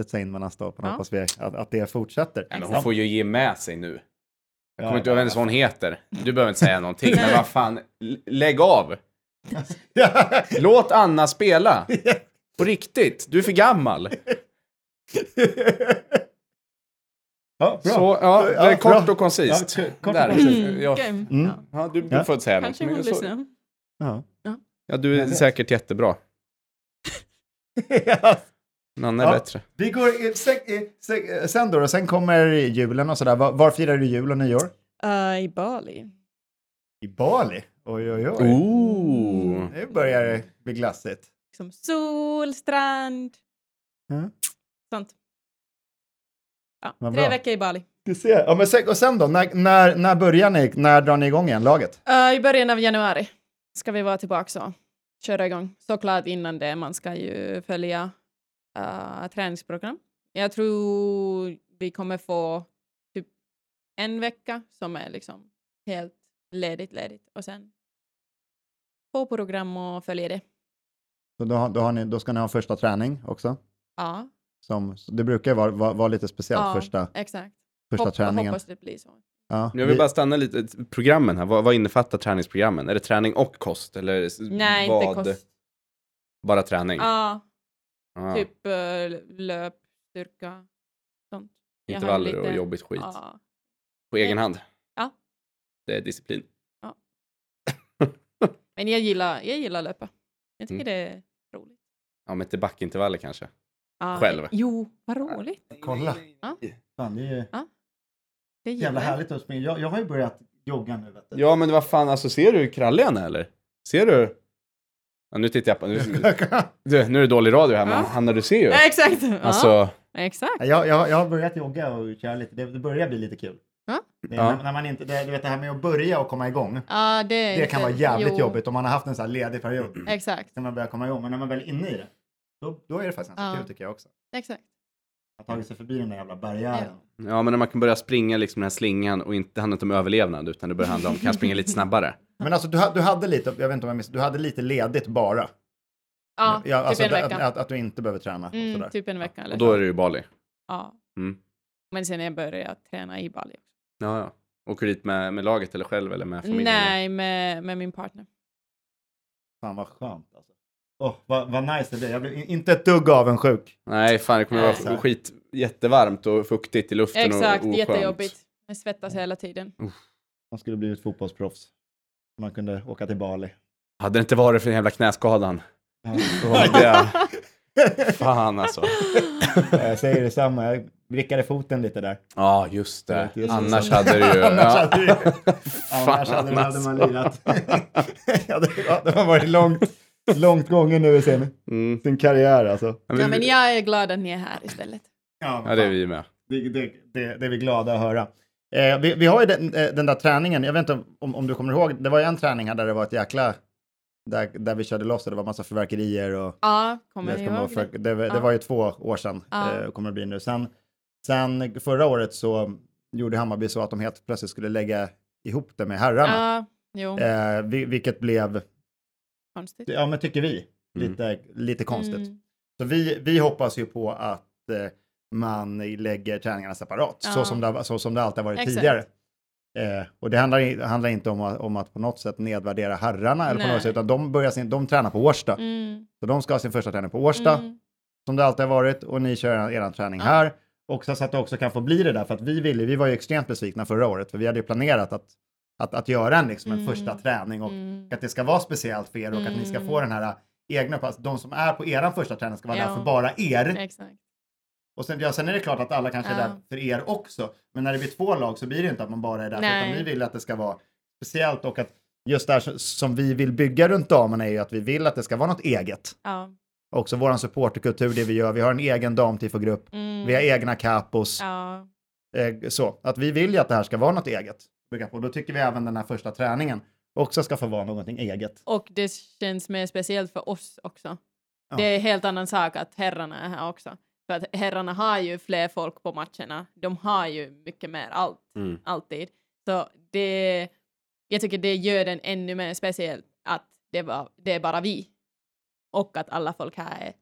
sätta in mellan stolparna Ja. hoppas vi att, att det fortsätter. Ja, men hon får ju ge med sig nu. Jag Ja, kommer inte ja, ihåg vad hon heter. Du behöver inte säga någonting, men vad fan, lägg av! Låt Anna spela! På riktigt, du är för gammal. ja, bra. Så, ja, det är Ja, kort bra. och koncist. Ja, kort och koncist. Mm, Ja. Mm. Ja. du, får inte säga Kanske något. hon men så- lyssnar. Ja. Ja, du är säkert jättebra. Ja. Nanna är Ja. bättre. Vi går i, sen, i, sen, sen då, och sen kommer julen och sådär. Var, var firar du jul och nyår? Uh, I Bali. I Bali? Oj, oj, oj. Ooh. Nu börjar det bli glassigt. Liksom sol, strand, Ja. sånt. Ja, tre veckor i Bali. Ska se. Ja, men sen, och sen då, när, när, när börjar ni? När drar ni igång igen, laget? Uh, I början av januari ska vi vara tillbaka och köra igång. Såklart innan det, man ska ju följa uh, träningsprogram. Jag tror vi kommer få typ en vecka som är liksom helt ledigt, ledigt och sen på program och följa det. Så då, har- då, har ni, då ska ni ha första träning också. Ja, Som, det brukar vara, vara, vara lite speciellt ja första, exakt. första Hopp- träningen. Hoppas det blir så. Ja, Jag vill vi- bara stanna lite. Programmen här, vad, vad innefattar träningsprogrammen? Är det träning och kost? Eller Nej, vad? inte kost. Bara träning? Ja, Ah, typ uh, löp, styrka, sånt. Intervaller lite- och jobbigt skit. Ja, På egen hand? Ja. Det är disciplin. Men jag gillar, jag gillar löpa. Jag tycker Mm. det är roligt. Ja, men till backintervaller kanske. Ja, Själv? Jo, vad roligt. Kolla. Ja. Fan, det är ju Det jävla jag. härligt att springa. Jag, jag har ju börjat jogga nu. Vet du. Ja, men vad fan, alltså ser du hur krallig han är eller? Ser du? Ja, nu tittar jag på... Nu, du, nu är det dålig radio här, men. Hanna, du ser ju. Ja, exakt. Ja, Alltså, exakt. jag, jag, jag har börjat jogga och köra lite. Det, det börjar bli lite kul. Ja. Det, Ja. när, när man inte, det, du vet det här med att börja och komma igång. Ja, det, Det kan vara jävligt jo, jobbigt om man har haft en sån här ledig period. Exakt, Sen man börjar komma igång. Men när man väl är inne i det, då, då är det faktiskt ganska Ja. kul tycker jag också. exakt. Att ha tagit sig förbi den där jävla barriären. ja, men när man kan börja springa liksom den här slingan och inte handla inte om överlevnad, utan det börjar handla om, kan jag springa lite snabbare? Men alltså du, du hade lite, jag vet inte om jag miss, du hade lite ledigt bara. Ja, typ alltså, en vecka. Att, att, att du inte behöver träna. och mm, sådär. typ en vecka eller Och då är det ju Bali. Ja. Mm. Men sen jag började träna i Bali. Ja, ja. Åker du dit med, med laget eller själv eller med familjen? Nej, med, med min partner. Fan vad skönt alltså. Åh, vad, vad nice det blir. Jag blir in- inte ett dugg avundsjuk. Nej, fan det kommer Nej. vara skit jättevarmt och fuktigt i luften Exakt, och oskönt. jättejobbigt. Jag svettas hela tiden. Man skulle blivit fotbollsproffs. Man kunde åka till Bali. Hade det inte varit för den jävla knäskadan. Ja. Fan alltså. jag säger detsamma. Jag vrickade foten lite där. Ja, just det. Just Annars så. hade det ju... Annars ja. hade Annars hade, man lirat. ja, det, ja, det har varit långt, långt gången nu i sin, Mm. sin karriär alltså. Men Ja, men jag är glad att ni är här istället. Ja, Ja, det är vi med. Det, det, det, det är vi glada att höra. Eh, vi, vi har ju den, eh, den där träningen, jag vet inte om, om du kommer ihåg, det var ju en träning här där det var ett jäkla, där, där vi körde loss och det var massa fyrverkerier och Ja, kommer man ihåg för, det? det, det Ja. var ju två år sedan, Ja. eh, kommer det bli nu. Sen, sen förra året så gjorde Hammarby så att de helt plötsligt skulle lägga ihop det med herrarna, Ja, jo, eh, vi, vilket blev, konstigt. ja men tycker vi, Mm. lite, lite konstigt. Mm. Så vi, vi hoppas ju på att eh, man lägger träningarna separat, så, Ja. som det, så som det alltid har varit Exakt. tidigare. Eh, och det handlar, handlar inte om att, om att på något sätt nedvärdera herrarna, eller på något sätt, utan de, börjar sin, de tränar på Årsta. Mm. Så de ska ha sin första träning på Årsta, Mm. som det alltid har varit, och ni kör er träning Ja. här. Och så, att det också kan få bli det där, för att vi ville, vi var ju extremt besvikna förra året, för vi hade ju planerat att, att, att göra en, liksom, en Mm. första träning och Mm. att det ska vara speciellt för er och att ni ska få den här egna pass. De som är på eran första träning ska vara Ja. där för bara er. Exakt. Och sen, ja, sen är det klart att alla kanske är Ja. där för er också. Men när det blir två lag så blir det inte att man bara är där. Nej. Utan vi vill att det ska vara speciellt och att just det här som- som vi vill bygga runt damerna är ju att vi vill att det ska vara något eget. Ja. Också våran supporterkultur, det vi gör. Vi har en egen damtifogrupp. Mm. Vi har egna capos. Ja. Eh, så, att vi vill ju att det här ska vara något eget. Bygga på. Då tycker vi även den här första träningen också ska få vara någonting eget. Och det känns mer speciellt för oss också. Ja. Det är en helt annan sak att herrarna är här också. För att herrarna har ju fler folk på matcherna. De har ju mycket mer allt, Mm. alltid. Så det, jag tycker det gör den ännu mer speciell att det, var, det är bara vi. Och att alla folk här är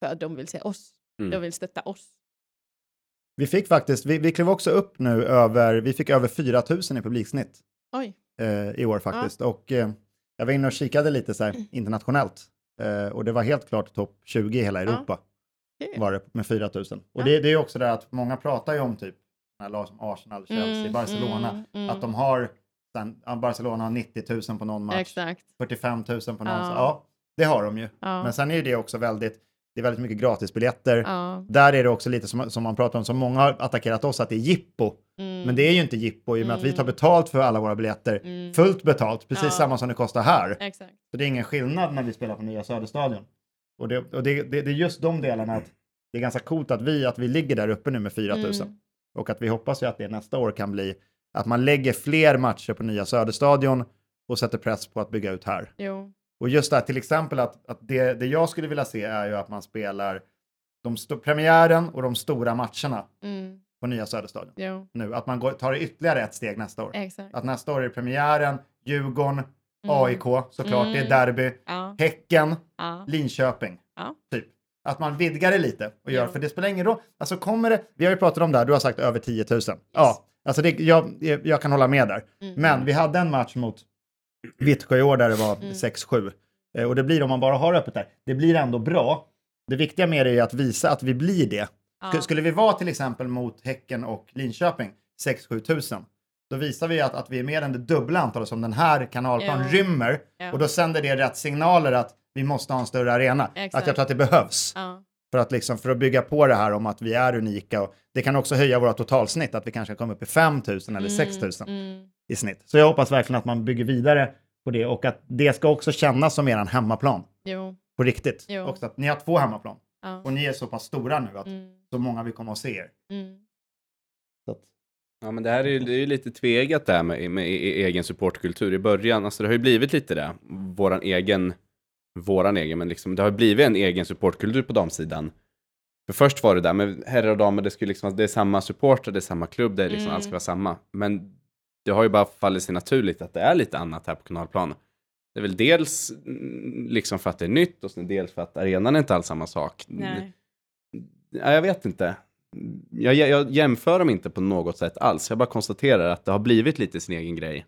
för att de vill se oss. Mm. De vill stötta oss. Vi fick faktiskt, vi, vi klev också upp nu över, vi fick över 4 000 i publiksnitt Oj. eh, i år faktiskt. Och eh, jag var inne och kikade lite så här internationellt. Eh, och det var helt klart topp 20 i hela Europa. Kul. Var det med 4 000. Och Ja. det, det är ju också det att många pratar ju om typ som Arsenal, Chelsea, Mm, Barcelona. mm, mm. Att de har, sen, ja, Barcelona har 90 000 på någon match, Exakt. 45 000 på någon. Ja. Så, ja, det har de ju. Ja. Men sen är det också väldigt, det är väldigt mycket gratisbiljetter. ja. Där är det också lite som, som man pratar om, som många har attackerat oss, att det är jippo. Mm. Men det är ju inte jippo i och med att vi tar Mm. betalt för alla våra biljetter. Mm. Fullt betalt, precis Ja. samma som det kostar här. Exakt. Så det är ingen skillnad när vi spelar på Nya Söderstadion. Och det, och det, det, det är just de delarna att det är ganska coolt att vi, att vi ligger där uppe nu med 4 000. Mm. Och att vi hoppas ju att det nästa år kan bli att man lägger fler matcher på Nya Söderstadion och sätter press på att bygga ut här. Jo. Och just det här till exempel att, att det, det jag skulle vilja se är ju att man spelar de premiären och de stora matcherna Mm. på Nya Söderstadion Jo. nu. Att man går, tar ytterligare ett steg nästa år. Exakt. Att nästa år är det premiären, Djurgården, Mm. AIK såklart, det är Mm. derby, Ja. Häcken, Ja. Linköping. Ja. Typ. Att man vidgar det lite och gör, Ja. för det spelar ingen roll. Alltså kommer det, vi har ju pratat om det här, du har sagt över 10 000. Ja, alltså det, jag, jag kan hålla med där. Mm. Men vi hade en match mot Vittsjö i år där det var Mm. 6-7. Eh, Och det blir om man bara har öppet där, det blir ändå bra. Det viktiga med det är att visa att vi blir det. Ja. Sk- Skulle vi vara till exempel mot Häcken och Linköping 6-7 tusen, då visar vi att, att vi är mer än det dubbla antalet som den här kanalplan Ja. rymmer. Ja. Och då sänder det rätt signaler att vi måste ha en större arena. Exakt. Att jag tror att det behövs. För att, liksom, för att bygga på det här om att vi är unika. Och det kan också höja våra totalsnitt, att vi kanske kommer upp i 5 000 eller 6 000 Mm. i snitt. Så jag hoppas verkligen att man bygger vidare på det och att det ska också kännas som er hemmaplan. Jo. På riktigt. Jo. Också att ni har två hemmaplan. Ja. Och ni är så pass stora nu att Mm. så många vill komma och se er. Mm. Ja, men det här är ju det är ju lite tvegat där med, med e- egen supportkultur i början. Alltså det har ju blivit lite det. Våran egen, våran egen, men liksom det har blivit en egen supportkultur på damsidan. För först var det där med herrar och damer, det, skulle liksom, det är samma supporter, det är samma klubb, det är liksom, Mm. allt ska vara samma. Men det har ju bara fallit sig naturligt att det är lite annat här på kanalplan. Det är väl dels mm, liksom för att det är nytt och sen dels för att arenan är inte alls samma sak. Nej. Ja, jag vet inte. Jag, jag jämför dem inte på något sätt alls. Jag bara konstaterar att det har blivit lite sin egen grej.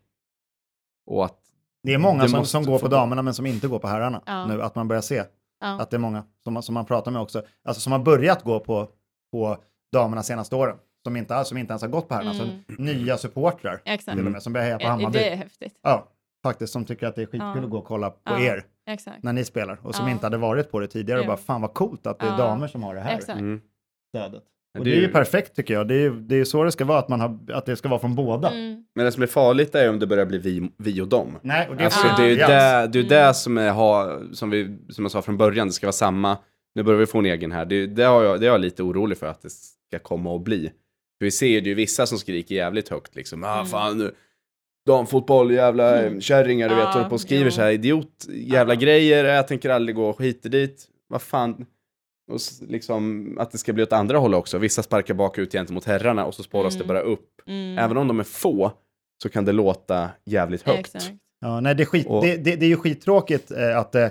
Och att det är många Det som, som går på damerna men som inte går på herrarna Ja. nu. Att man börjar se Ja. att det är många som, som man pratar med också. Alltså som har börjat gå på, på damerna senaste åren. Som inte, alls- som inte ens har gått på herrarna. Mm. Alltså nya supportrar till och med som börjar heja på Hammarby. Det är häftigt. Ja, faktiskt som tycker att det är skitkul Ja. att gå och kolla på Ja. er Exakt. när ni spelar och som Ja. inte hade varit på det tidigare och bara fan vad coolt att det är Ja. damer som har det här mm, stödet. Och det det är ju perfekt tycker jag. Det är ju det är så det ska vara, att, man har, att det ska vara från båda. Mm. Men det som är farligt är om det börjar bli vi, vi och dem. Nej, och det Alltså, Ja. det är ju Yes. det, det, är ju det Mm. som, är, ha, som, vi, som jag sa från början, det ska vara samma. Nu börjar vi få en egen här. Det, det, har jag, det är jag lite orolig för att det ska komma och bli. För vi ser ju, det är ju vissa som skriker jävligt högt liksom. Ah, Mm. fan nu. Damfotboll, jävla Mm. kärringar, du vet, Ja, håller på och skriver jo. så här idiot, jävla Ja. grejer, jag tänker aldrig gå hit och dit. Vad fan. Och liksom att det ska bli åt andra hållet också. Vissa sparkar bakut gentemot herrarna och så spåras Mm. det bara upp. Mm. Även om de är få så kan det låta jävligt högt. Exakt. Ja, nej, det, är skit, Och- det, det, det är ju skittråkigt eh, att, eh,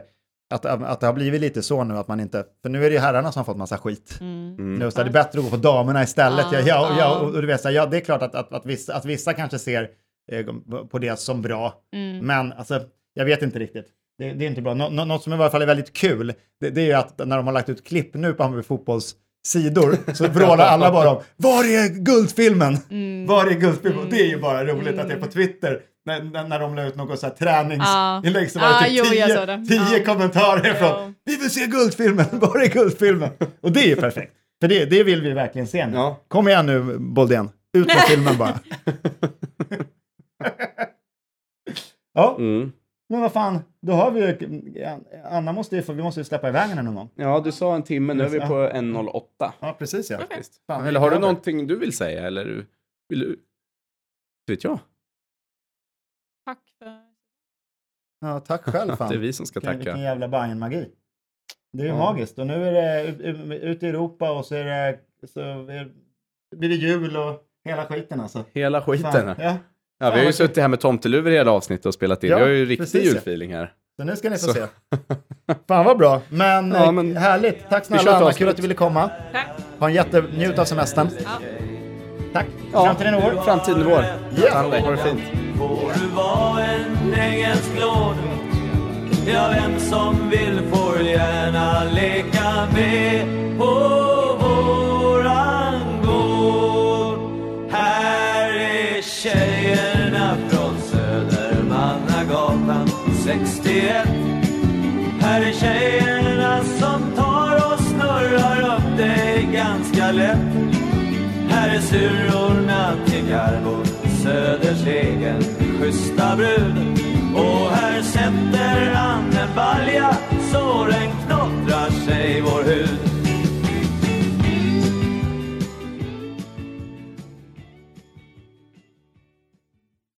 att, att det har blivit lite så nu att man inte, för nu är det ju herrarna som har fått massa skit. Mm. Mm. Nu, så det är bättre att gå på damerna istället. Ja, Ja, ja, och, ja, ja. och, och du vet, så här, ja, det är klart att, att, att, vissa, att vissa kanske ser eh, på det som bra, Mm. men alltså, jag vet inte riktigt. Det, det är inte bra. Nå, nå, något som i alla fall är väldigt kul, det, det är att när de har lagt ut klipp nu på Hammarby fotbolls sidor så vrålar alla bara om Var är guldfilmen? Mm. Var är guldfilmen? Det är ju bara roligt att det är på Twitter när, när, de la ut något så här träningsinlägg så var det typ tio, tio Ja. kommentarer från. Vi vill se guldfilmen, var är guldfilmen? Och det är ju perfekt. För det, det vill vi verkligen se nu. Ja. Kom igen nu Boldén, ut med filmen bara. ja, Mm. Men vad fan, då har vi ju... Anna måste ju få, vi måste ju släppa iväg henne någon gång. Ja, du sa en timme, nu är vi på 1.08. Ja, precis ja. Okej. Fan, Eller har du någonting du vill säga? Eller vill du? Vet jag. Tack för... Ja, tack själv fan. Det är vi som ska vilken, vilken tacka. jävla Bajen-magi. Det är ju Ja. magiskt. Och nu är det ut- ut- ute i Europa och så är det... Så är, blir det jul och hela skiten alltså. Hela skiten. Fan, Ja. Ja. vi har ju suttit här med tomteluvor hela avsnittet och spelat in. Ja, vi har ju riktig julfeeling här. Så nu ska ni få Så. se. Fan vad bra. Men, Ja, eh, men- härligt. Tack snälla Anna, kul att du ville komma. Tack. Ha en jätte... Njut av semestern. Ja. Tack. Ja. Framtiden är vår. Framtiden är vår. Dig. Ha det fint. Får du vara en engelsk låd Ja, vem som vill får gärna leka med surorna till Garbo Söders egen schyssta brud. Och här sätter han en balja så den knottrar sig vår hud.